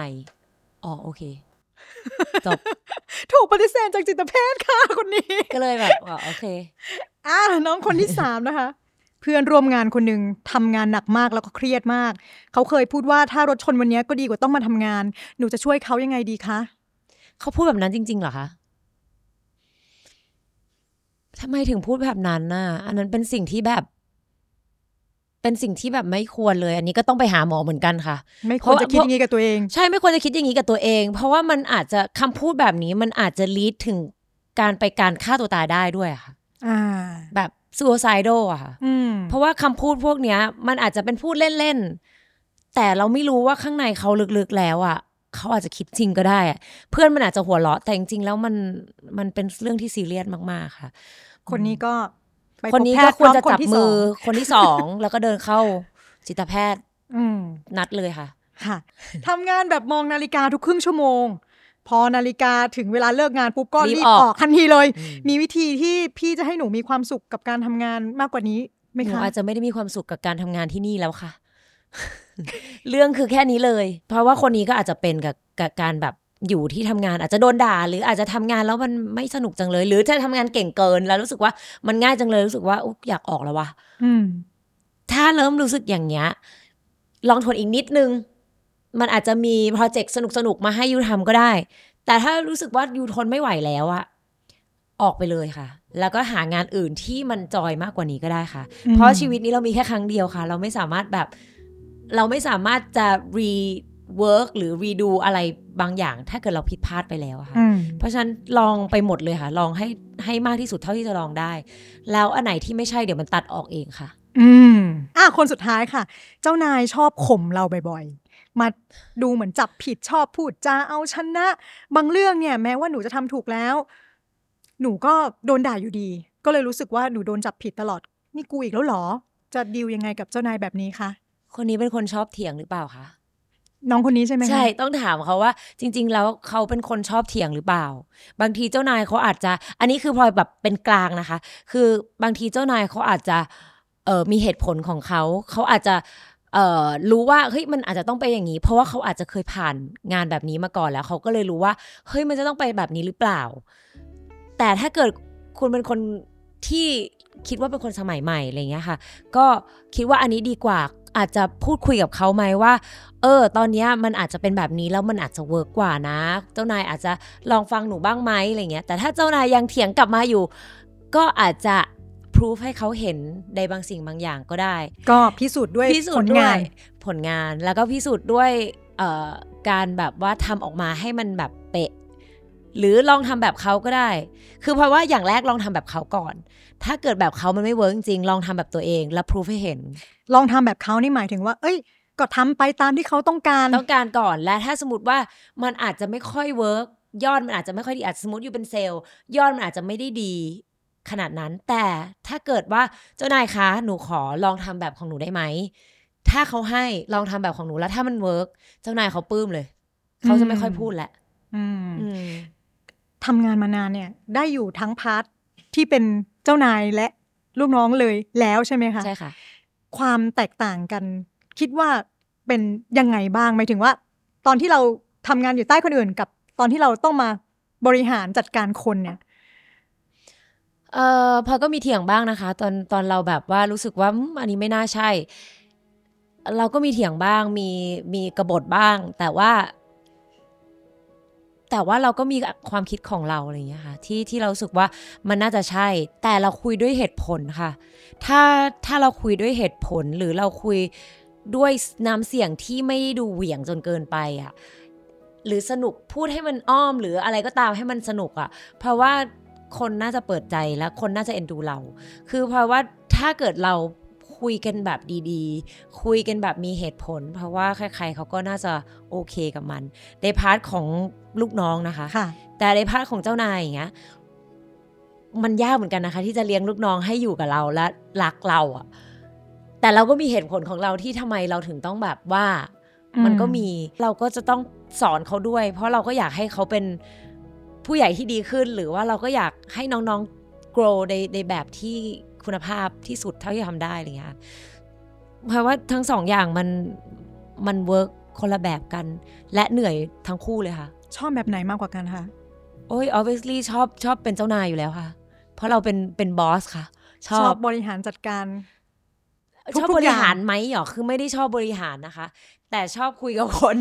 อ๋อโอเคจบ ถูกปฏิเสธจากจิตแพทย์ค่ะคนนี้ ก็เลยแบบอ๋อโอเค อะน้องคนที่สามนะคะ เพื่อนร่วมงานคนหนึ่งทำงานหนักมากแล้วก็เครียดมาก เขาเคยพูดว่าถ้ารถชนวันนี้ก็ดีกว่าต้องมาทำงาน หนูจะช่วยเขายังไงดีคะเขาพูดแบบนั้นจริง ๆ เหรอคะทำไมถึงพูดแบบนั้นน่ะ อันนั้นเป็นสิ่งที่แบบ เป็นสิ่งที่แบบไม่ควรเลย อันนี้ก็ต้องไปหาหมอเหมือนกันค่ะ ไม่ควรจะคิดอย่างนี้กับตัวเอง ใช่ไม่ควรจะคิดอย่างนี้กับตัวเอง เพราะว่ามันอาจจะคำพูดแบบนี้มันอาจจะลีดถึงการไปการฆ่าตัวตายได้ด้วยอะค่ะอ่าแบบ suicidal อะค่ะอืมเพราะว่าคำพูดพวกเนี้ย มันอาจจะเป็นพูดเล่นๆแต่เราไม่รู้ว่าข้างในเขาลึกๆแล้วอะเขาอาจจะคิดจริงก็ได้อะเพื่อนมันอาจจะหัวเราะแต่จริงๆแล้วมันมันเป็นเรื่องที่ซีเรียสมากๆค่ะ คนนี้ก็ไป คนนี้พบแพก็ทย์ควรจะพมจับนที่มือสงคนที่สองแล้วก็เดินเข้าจิตแพทย์อืมนัดเลยค่ะ ค่ะทำงานแบบมองนาฬิกาทุกครึ่งชั่วโมง พอนาฬิกาถึงเวลาเลิกงานปุ๊บก็รีรีบบออกออกทันทีเลยอืมมีวิธีที่พี่จะให้หนูมีความสุขกับการทำงานมากกว่านี้ไหมหนูคะอาจจะไม่ได้มีความสุขกับการทำงานที่นี่แล้วค่ะ เรื่องคือแค่นี้เลย เพราะว่าคนนี้ก็อาจจะเป็นกับกับการแบบ อยู่ที่ทำงานอาจจะโดนด่า หรืออาจจะทำงานแล้วมันไม่สนุกจังเลย หรือจะทำงานเก่งเกินแล้วรู้สึกว่ามันง่ายจังเลยรู้สึกว่าอุ๊ยอยากออกแล้ววะอืมถ้าเริ่มรู้สึกอย่างเงี้ยลองทนอีกนิดนึง มันอาจจะมีโปรเจกต์สนุกๆมาให้ยูทำก็ได้ แต่ถ้ารู้สึกว่ายูทนไม่ไหวแล้วอะออกไปเลยค่ะ แล้วก็หางานอื่นที่มันจอยมากกว่านี้ก็ได้ค่ะอืมเพราะชีวิตนี้เรามีแค่ครั้งเดียวค่ะ เราไม่สามารถแบบ เราไม่สามารถจะ rework หรือ redo อะไรบางอย่าง ถ้าเกิดเราผิดพลาดไปแล้วอะค่ะอืมเพราะฉะนั้นลองไปหมดเลยค่ะ ลองให้ให้มากที่สุดเท่าที่จะลองได้ แล้วอันไหนที่ไม่ใช่เดี๋ยวมันตัดออกเองค่ะ อืมอะคนสุดท้ายค่ะ เจ้านายชอบข่มเราบ่อยๆ มาดูเหมือนจับผิดชอบพูดจาเอาชนะ บางเรื่องเนี่ย แม้ว่าหนูจะทำถูกแล้ว หนูก็โดนด่าอยู่ดี ก็เลยรู้สึกว่าหนูโดนจับผิดตลอดนี่กูอีกแล้วเหรอ จะดีลยังไงกับเจ้านายแบบนี้คะคนนี้เป็นคนชอบเถียงหรือเปล่าคะ น้องคนนี้ใช่ไหมใช่ต้องถามเขาว่า จริง ๆ แล้วเขาเป็นคนชอบเถียงหรือเปล่า บางทีเจ้านายเขาอาจจะ อันนี้คือพลอยแบบเป็นกลางนะคะ คือบางทีเจ้านายเขาอาจจะเออมีเหตุผลของเขา เขาอาจจะเอ่อรู้ว่าเฮ้ยมันอาจจะต้องไปอย่างนี้ เพราะว่าเขาอาจจะเคยผ่านงานแบบนี้มาก่อนแล้วเขาก็เลยรู้ว่าเฮ้ยมันจะต้องไปแบบนี้หรือเปล่า แต่ถ้าเกิดคุณเป็นคนที่คิดว่าเป็นคนสมัยใหม่อะไรเงี้ยค่ะ ก็คิดว่าอันนี้ดีกว่าอาจจะพูดคุยกับเขาไหมว่า เออ ตอนเนี้ยมันอาจจะเป็นแบบนี้แล้วมันอาจจะเวิร์กกว่านะ เจ้านายอาจจะลองฟังหนูบ้างไหมอะไรเงี้ย แต่ถ้าเจ้านายยังเถียงกลับมาอยู่ ก็อาจจะพิสูจให้เขาเห็นในบางสิ่งบางอย่างก็ได้ ก็พิสูจน์ด้วยพิสูผจลน์ด้วงายนผลงานแล้วก็พิสูจน์ด้วยเอ่อการแบบว่าทำออกมาให้มันแบบเป๊ะ หรือลองทำแบบเขาก็ได้ คือเพราะว่าอย่างแรกลองทำแบบเขาก่อน ถ้าเกิดแบบเขามันไม่ work จริงๆลองทำแบบตัวเอง แล้วพิสูจน์ให้เห็น ลองทำแบบเขานี่หมายถึงว่า เอ้ย ก็ทำไปตามที่เขาต้องการต้องการก่อนและถ้าสมมติว่ามันอาจจะไม่ค่อย work ยอดมันอาจจะไม่ค่อยดีอาจจะสมมติอยู่เป็นเซลล์ยอดมันอาจจะไม่ได้ดีขนาดนั้น แต่ถ้าเกิดว่าเจ้านายคะหนูขอลองทำแบบของหนูได้ไหมถ้าเขาให้ลองทำแบบของหนูแล้วถ้ามัน work เจ้านายเขาปลื้มเลย เขาจะไม่ค่อยพูดแหละอืมอืมทำงานมานานเนี่ย ได้อยู่ทั้ง part ที่เป็นเจ้านายและลูกน้องเลยแล้วใช่ไหมคะใช่ค่ะ ความแตกต่างกัน คิดว่าเป็นยังไงบ้างหมายถึงว่า ตอนที่เราทำงานอยู่ใต้คนอื่น กับตอนที่เราต้องมาบริหารจัดการคนเนี่ยเอ่อพอก็มีเถียงบ้างนะคะ ตอนตอนเราแบบว่ารู้สึกว่าอันนี้ไม่น่าใช่ เราก็มีเถียงบ้างมีมีกระบฏบ้าง แต่ว่า แต่ว่าเราก็มีความคิดของเราอะไรอย่างเงี้ยค่ะที่ที่เราสึกว่ามันน่าจะใช่ แต่เราคุยด้วยเหตุผลค่ะ ถ้าถ้าเราคุยด้วยเหตุผลหรือเราคุย ด้วยน้ำเสียงที่ไม่ดูเหวี่ยงจนเกินไปอะหรือสนุกพูดให้มันอ้อมหรืออะไรก็ตามให้มันสนุกอะ เพราะว่าคนน่าจะเปิดใจและคนน่าจะเอ็นดูเรา คือเพราะว่าถ้าเกิดเราคุยกันแบบดีๆ คุยกันแบบมีเหตุผล เพราะว่าใครๆเขาก็น่าจะโอเคกับมัน ใน part ของลูกน้องนะคะค่ะแต่ใน part ของเจ้านายอย่างเงี้ยมันยากเหมือนกันนะคะ ที่จะเลี้ยงลูกน้องให้อยู่กับเราและรักเราอะ แต่เราก็มีเหตุผลของเราที่ทำไมเราถึงต้องแบบว่าอืมมันก็มีเราก็จะต้องสอนเขาด้วย เพราะเราก็อยากให้เขาเป็นผู้ใหญ่ที่ดีขึ้น หรือว่าเราก็อยากให้น้องๆ grow ในในแบบที่คุณภาพที่สุดเท่าที่ทำได้อะไรเงี้ยเพราะว่าทั้งสองอย่างมันมันเวิร์กคนละแบบกัน และเหนื่อยทั้งคู่เลยค่ะ ชอบแบบไหนมากกว่ากันคะโอ้ย obviously ชอบชอบเป็นเจ้านายอยู่แล้วค่ะ เพราะเราเป็นเป็นบอสค่ะชชออบบบริหารจัดการ ชอบทุกๆบริหารอย่างไหมหรอคือไม่ได้ชอบบริหารนะคะ แต่ชอบคุยกับคน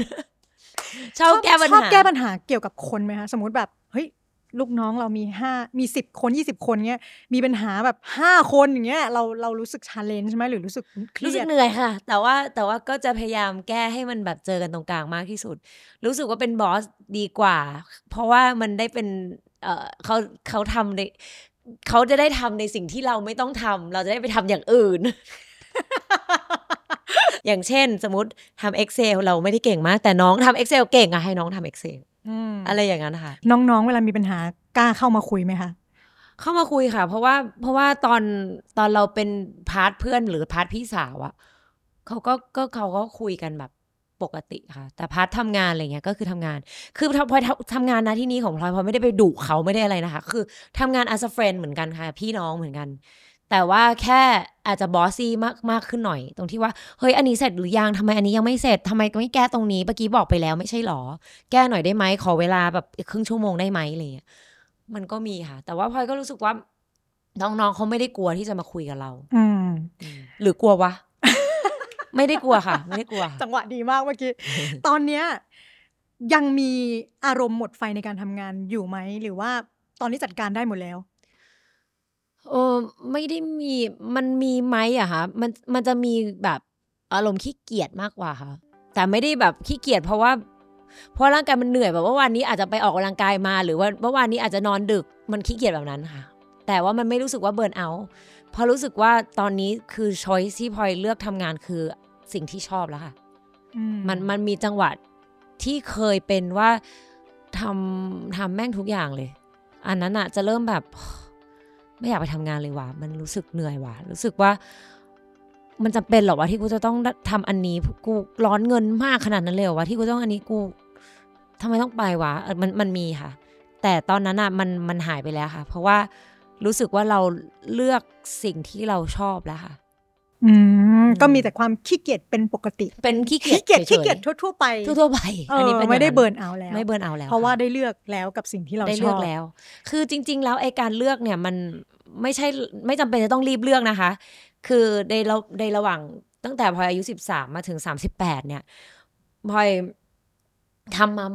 ชอบแก้ปัญชอบหาแก้ปัญหาเกี่ยวกับคนไหมคะสมมติแบบเฮ้ยลูกน้องเรามีห้ามีสิบคนยี่สิบคนเงี้ยมีปัญหาแบบห้าคนอย่างเงี้ยเราเรารู้สึกชาเลนจ์ใช่ไหมหรือรู้สึกเครีรู้สึยกดเหนื่อยค่ะ แต่ว่าแต่ว่าก็จะพยายามแก้ให้มันแบบเจอกันตรงกลางมากที่สุด รู้สึกว่าเป็นบอสดีกว่า เพราะว่ามันได้เป็นเออเขาเขาทำในเขาจะได้ทำในสิ่งที่เราไม่ต้องทำเราจะได้ไปทำอย่างอื่น อย่างเช่น สมมติทำ Excel เราไม่ได้เก่งมาก แต่น้องทำ Excel เก่งอะให้น้องทำ Excel อืมอะไรอย่างนั้นค่ะ น้องๆ เวลามีปัญหากล้าเข้ามาคุยไหมคะเข้ามาคุยค่ะ เพราะว่าเพราะว่าตอนตอนเราเป็น part เพื่อนหรือ part พี่สาวอะเขาก็ก็เขาก็คุยกันแบบปกติค่ะ แต่ part ทำงานอะไรเงี้ยก็คือทำงาน คือพลอยทำทำงานนะที่นี้ของพลอยพลอยไม่ได้ไปดุเขาไม่ได้อะไรนะคะ คือทำงาน as a friend เหมือนกันค่ะ พี่น้องเหมือนกัน แต่ว่าแค่อาจจะ bossy มากมากขึ้นหน่อย ตรงที่ว่าเฮ้ยอันนี้เสร็จหรือยังทำไมอันนี้ยังไม่เสร็จทำไมไม่แก้ตรงนี้เมื่อกี้บอกไปแล้วไม่ใช่หรอ แก้หน่อยได้ไหมขอเวลาแบบอีกครึ่งชั่วโมงได้ไหมอะไรเงี้ยมันก็มีค่ะ แต่ว่าพลอยก็รู้สึกว่าน้องๆเขาไม่ได้กลัวที่จะมาคุยกับเรา อืมหรือกลัววะไม่ได้กลัวค่ะ ไม่ได้กลัวค่ะจังหวะดีมากเมื่อกี้ตอนเนี้ยยังมีอารมณ์หมดไฟในการทำงานอยู่ไหมหรือว่าตอนนี้จัดการได้หมดแล้ว เออไม่ได้มีมันมีไหมอะคะมันมันจะมีแบบอารมณ์ขี้เกียจมากกว่าค่ะ แต่ไม่ได้แบบขี้เกียจเพราะว่า เพราะร่างกายมันเหนื่อยแบบว่าวันนี้อาจจะไปออกกำลังกายมา หรือว่าเมื่อวานนี้อาจจะนอนดึกมันขี้เกียจแบบนั้นค่ะ แต่ว่ามันไม่รู้สึกว่าเบิร์นเอาท์เพราะรู้สึกว่าตอนนี้คือช้อยที่พลอยเลือกทำงานคือสิ่งที่ชอบแล้วค่ะอืมมันมันมีจังหวะที่เคยเป็นว่าทำทำแม่งทุกอย่างเลย อันนั้นอะจะเริ่มแบบ ไม่อยากไปทำงานเลยว่ะมันรู้สึกเหนื่อยว่ะ รู้สึกว่า มันจะเป็นเหรอวะที่กูจะต้องทำอันนี้กูร้อนเงินมากขนาดนั้นเลยเหรอวะที่กูต้องอันนี้กูทำไมต้องไปวะเออมันมันมีค่ะ แต่ตอนนั้นอะมันมันหายไปแล้วค่ะ เพราะว่ารู้สึกว่าเราเลือกสิ่งที่เราชอบแล้วค่ะ อืมก็มีแต่ความขี้เกียจเป็นปกติ เป็นขี้เกียจขี้เกียจฉๆขี้เกียจทั่วๆไปทั่วๆไปเออันอนี้เป็นไม่ได้อย่างเบิร์นเอาท์แล้วไม่เบิร์นเอาท์แล้ว เพราะว่าค่ได้เลือกแล้วกับสิ่งที่เราได้ชเลืออบกแล้ว คือจริง ๆ แล้วไอการเลือกเนี่ยมัน ไม่ใช่ไม่จำเป็นจะต้องรีบเลือกนะคะ คือในระในระหว่างตั้งแต่พลอยอายุสิบสามมาถึงสามสิบแปดเนี่ยพลอยทำมา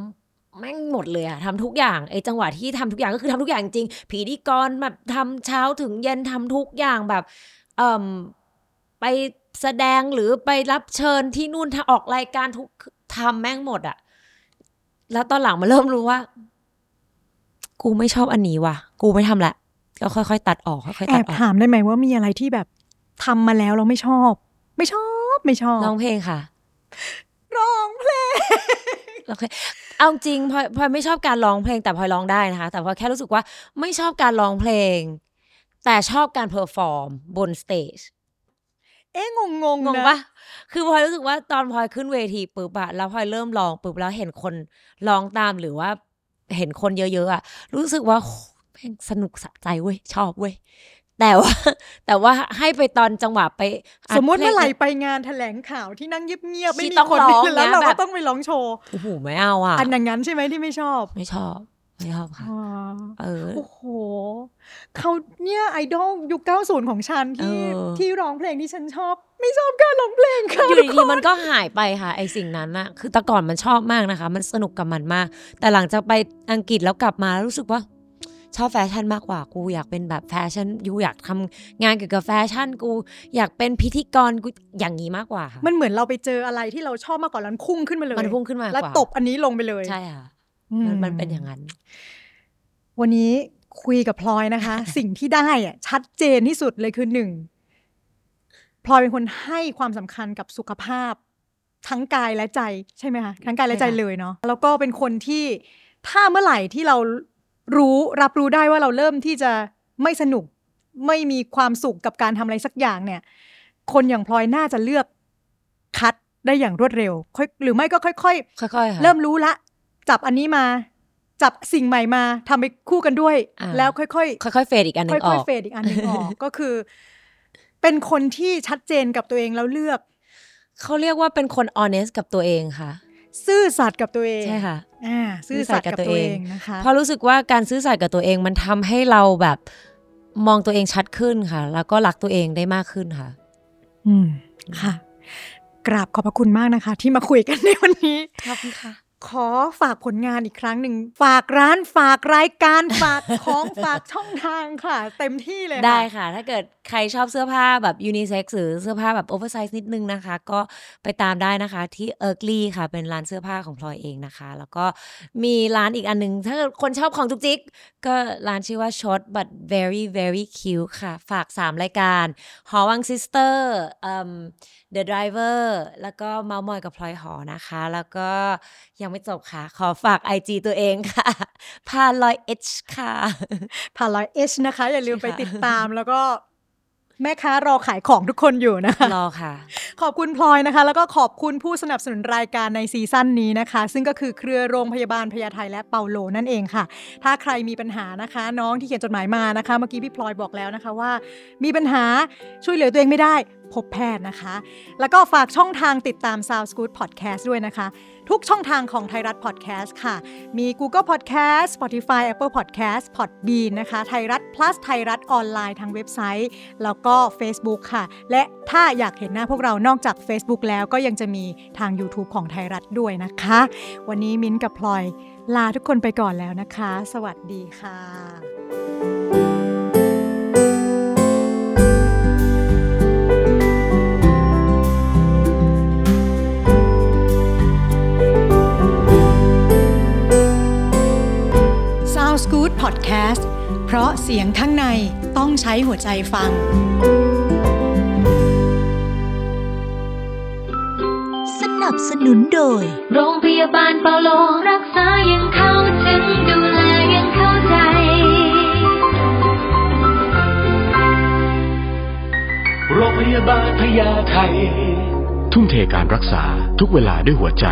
แม่งหมดเลยอะทำทุกอย่างไอจังหวะที่ทำทุกอย่างก็คือทำทุกอย่างจริงพิธีกรแบบทำเช้าถึงเย็นทำทุกอย่างแบบ เอ่มไปแสดงหรือไปรับเชิญที่นู่นถ้าออกรายการทุกทำแม่งหมดอะแล้วตอนหลังมาเริ่มรู้ว่า กูไม่ชอบอันนี้ว่ะ กูไม่ทำละ ก็ค่อยๆ ตัดออกค่อยๆแอตัดบออกถามได้ไหมว่ามีอะไรที่แบบทำมาแล้วเราไม่ชอบ ไม่ชอบไม่ชอบร้องเพลงค่ะ ร้องเพลงโอเคเอาจริงพลอยพลอยไม่ชอบการร้องเพลงแต่พลอยร้องได้นะคะ แต่พลอยแค่รู้สึกว่าไม่ชอบการร้องเพลง แต่ชอบการ perform บน stage เอ๊ะงงงงงนะปะคือพลอยรู้สึกว่าตอนพลอยขึ้นเวทีปุ๊บอะแล้วพลอยเริ่มร้องปุ๊บแล้วเห็นคนร้องตามหรือว่าเห็นคนเยอะๆอะรู้สึกว่าโห แม่งสนุกสะใจเว้ยชอบเว้ยแต่ว่าแต่ว่าให้ไปตอนจังหวะไปอัดสมมติพลงเมื่อไหร่ไปงานแถลงข่าวที่นั่งเงียบๆไม่ที่มีต้องคนร้องแล้วเราเนี่ยแบก็บต้องไปร้องโชว์โอ้โหไม่เอาอะอันอย่างนั้นใช่ไหมที่ไม่ชอบ ไม่ชอบไม่ชอบค่ะอ๋อเออโอ้โหเขาเนี่ยไอดอลยุค90ของฉันที่เออที่ร้องเพลงที่ฉันชอบ ไม่ชอบการร้องเพลงค่ะอยู่ดีๆมันก็หายไปค่ะ ไอสิ่งนั้นอะคือแต่ก่อนมันชอบมากนะคะ มันสนุกกับมันมาก แต่หลังจากไปอังกฤษแล้วกลับมารู้สึกว่า ชอบแฟชั่นมากกว่ากูอยากเป็นแบบแฟชั่นยูอยากทำงานเกี่ยวกับแฟชั่นกูอยากเป็นพิธีกรกูอย่างนี้มากกว่าค่ะมันเหมือนเราไปเจออะไรที่เราชอบมากกว่าแล้วมันพุ่งขึ้นมาเลยมันพุ่งขึ้นมากแล้วกว่าตบอันนี้ลงไปเลยใช่ค่ะอืมันมันเป็นอย่างนั้น วันนี้คุยกับพลอยนะคะ สิ่งที่ได้อะชัดเจนที่สุดเลยคือหนึ่งพลอยเป็นคนให้ความสำคัญกับสุขภาพ ทั้งกายและใจใช่ไหมคะทั้งกายและใจใช่ค่ะเลยเนาะแล้วก็เป็นคนที่ถ้าเมื่อไหร่ที่เรา รู้รับรู้ได้ว่าเราเริ่มที่จะไม่สนุกไม่มีความสุขกับการทำอะไรสักอย่างเนี่ย คนอย่างพลอยน่าจะเลือกคัดได้อย่างรวดเร็วค่อยหรือไม่ก็ค่อยค่อยๆค่ะๆเริ่มรู้ละ จับอันนี้มา จับสิ่งใหม่มาทำไปคู่กันด้วยอ่าแล้วค่อยๆค่อยๆเฟดอีกอันหนึงอค่ออยกๆเฟดอีกอันหนึ่งออกก็คือ เป็นคนที่ชัดเจนกับตัวเองแล้วเลือก เขาเรียกว่าเป็นคน honest กับตัวเองค่ะ ซื่อสัตย์กับตัวเองใช่ค่ะอ่าซื่อสัตย์กับตัวเองนะคะเพราะรู้สึกว่าการซื่อสัตย์กับตัวเองมันทำให้เราแบบมองตัวเองชัดขึ้นค่ะ แล้วก็รักตัวเองได้มากขึ้นค่ะ อืมค่ะ กราบขอบพระคุณมากนะคะ ที่มาคุยกันในวันนี้ขอบคุณค่ะ ขอฝากผลงานอีกครั้งหนึ่ง ฝากร้านฝากรายการฝากของฝากช่องทางค่ะ เต็มที่เลยได้ค่ะ ถ้าเกิดใครชอบเสื้อผ้าแบบยูนิเซ็กซ์หรือเสื้อผ้าแบบ oversize นิดนึงนะคะ ก็ไปตามได้นะคะที่ Ugly ค่ะ เป็นร้านเสื้อผ้าของพลอยเองนะคะ แล้วก็มีร้านอีกอันหนึ่ง ถ้าเกิดคนชอบของจุกจิก ก็ร้านชื่อว่า short but very very cute ค่ะ ฝาก 3 รายการหอวัง Sister The Driver แล้วก็เมามอยกับพลอยหอนะคะ แล้วก็ยังไม่จบค่ะ ขอฝาก IG ตัวเองค่ะพาลอย H ค่ะผ่านร้อยเอชนะคะ อย่าลืมใช่ไปค่ะติดตามแล้วก็แม่ค้ารอขายของทุกคนอยู่นะคะรอค่ะ ขอบคุณพลอยนะคะ แล้วก็ขอบคุณผู้สนับสนุนรายการในซีซั่นนี้นะคะ ซึ่งก็คือเครือโรงพยาบาลพญาไทและเปาโลนั่นเองค่ะ ถ้าใครมีปัญหานะคะ น้องที่เขียนจดหมายมานะคะ เมื่อกี้พี่พลอยบอกแล้วนะคะว่า มีปัญหาช่วยเหลือตัวเองไม่ได้พบแพทย์นะคะ แล้วก็ฝากช่องทางติดตาม Sound Scoot Podcast ด้วยนะคะ ทุกช่องทางของไทยรัฐ Podcast ค่ะ มี Google Podcast Spotify Apple Podcast Podbean นะคะ ไทยรัฐ plus ไทยรัฐออนไลน์ทางเว็บไซต์ แล้วก็ Facebook ค่ะ และถ้าอยากเห็นหน้าพวกเรานอกจาก Facebook แล้วก็ยังจะมีทาง YouTube ของไทยรัฐด้วยนะคะ วันนี้มิ้นกับพลอยลาทุกคนไปก่อนแล้วนะคะ สวัสดีค่ะ Sound Scoot Podcast เพราะเสียงข้างในต้องใช้หัวใจฟัง สนับสนุนโดย โรงพยาบาลเปาโลรักษายังเข้าถึงดูแลยังเข้าใจ โรงพยาบาลพญาไททุ่มเทการรักษาทุกเวลาด้วยหัวใจ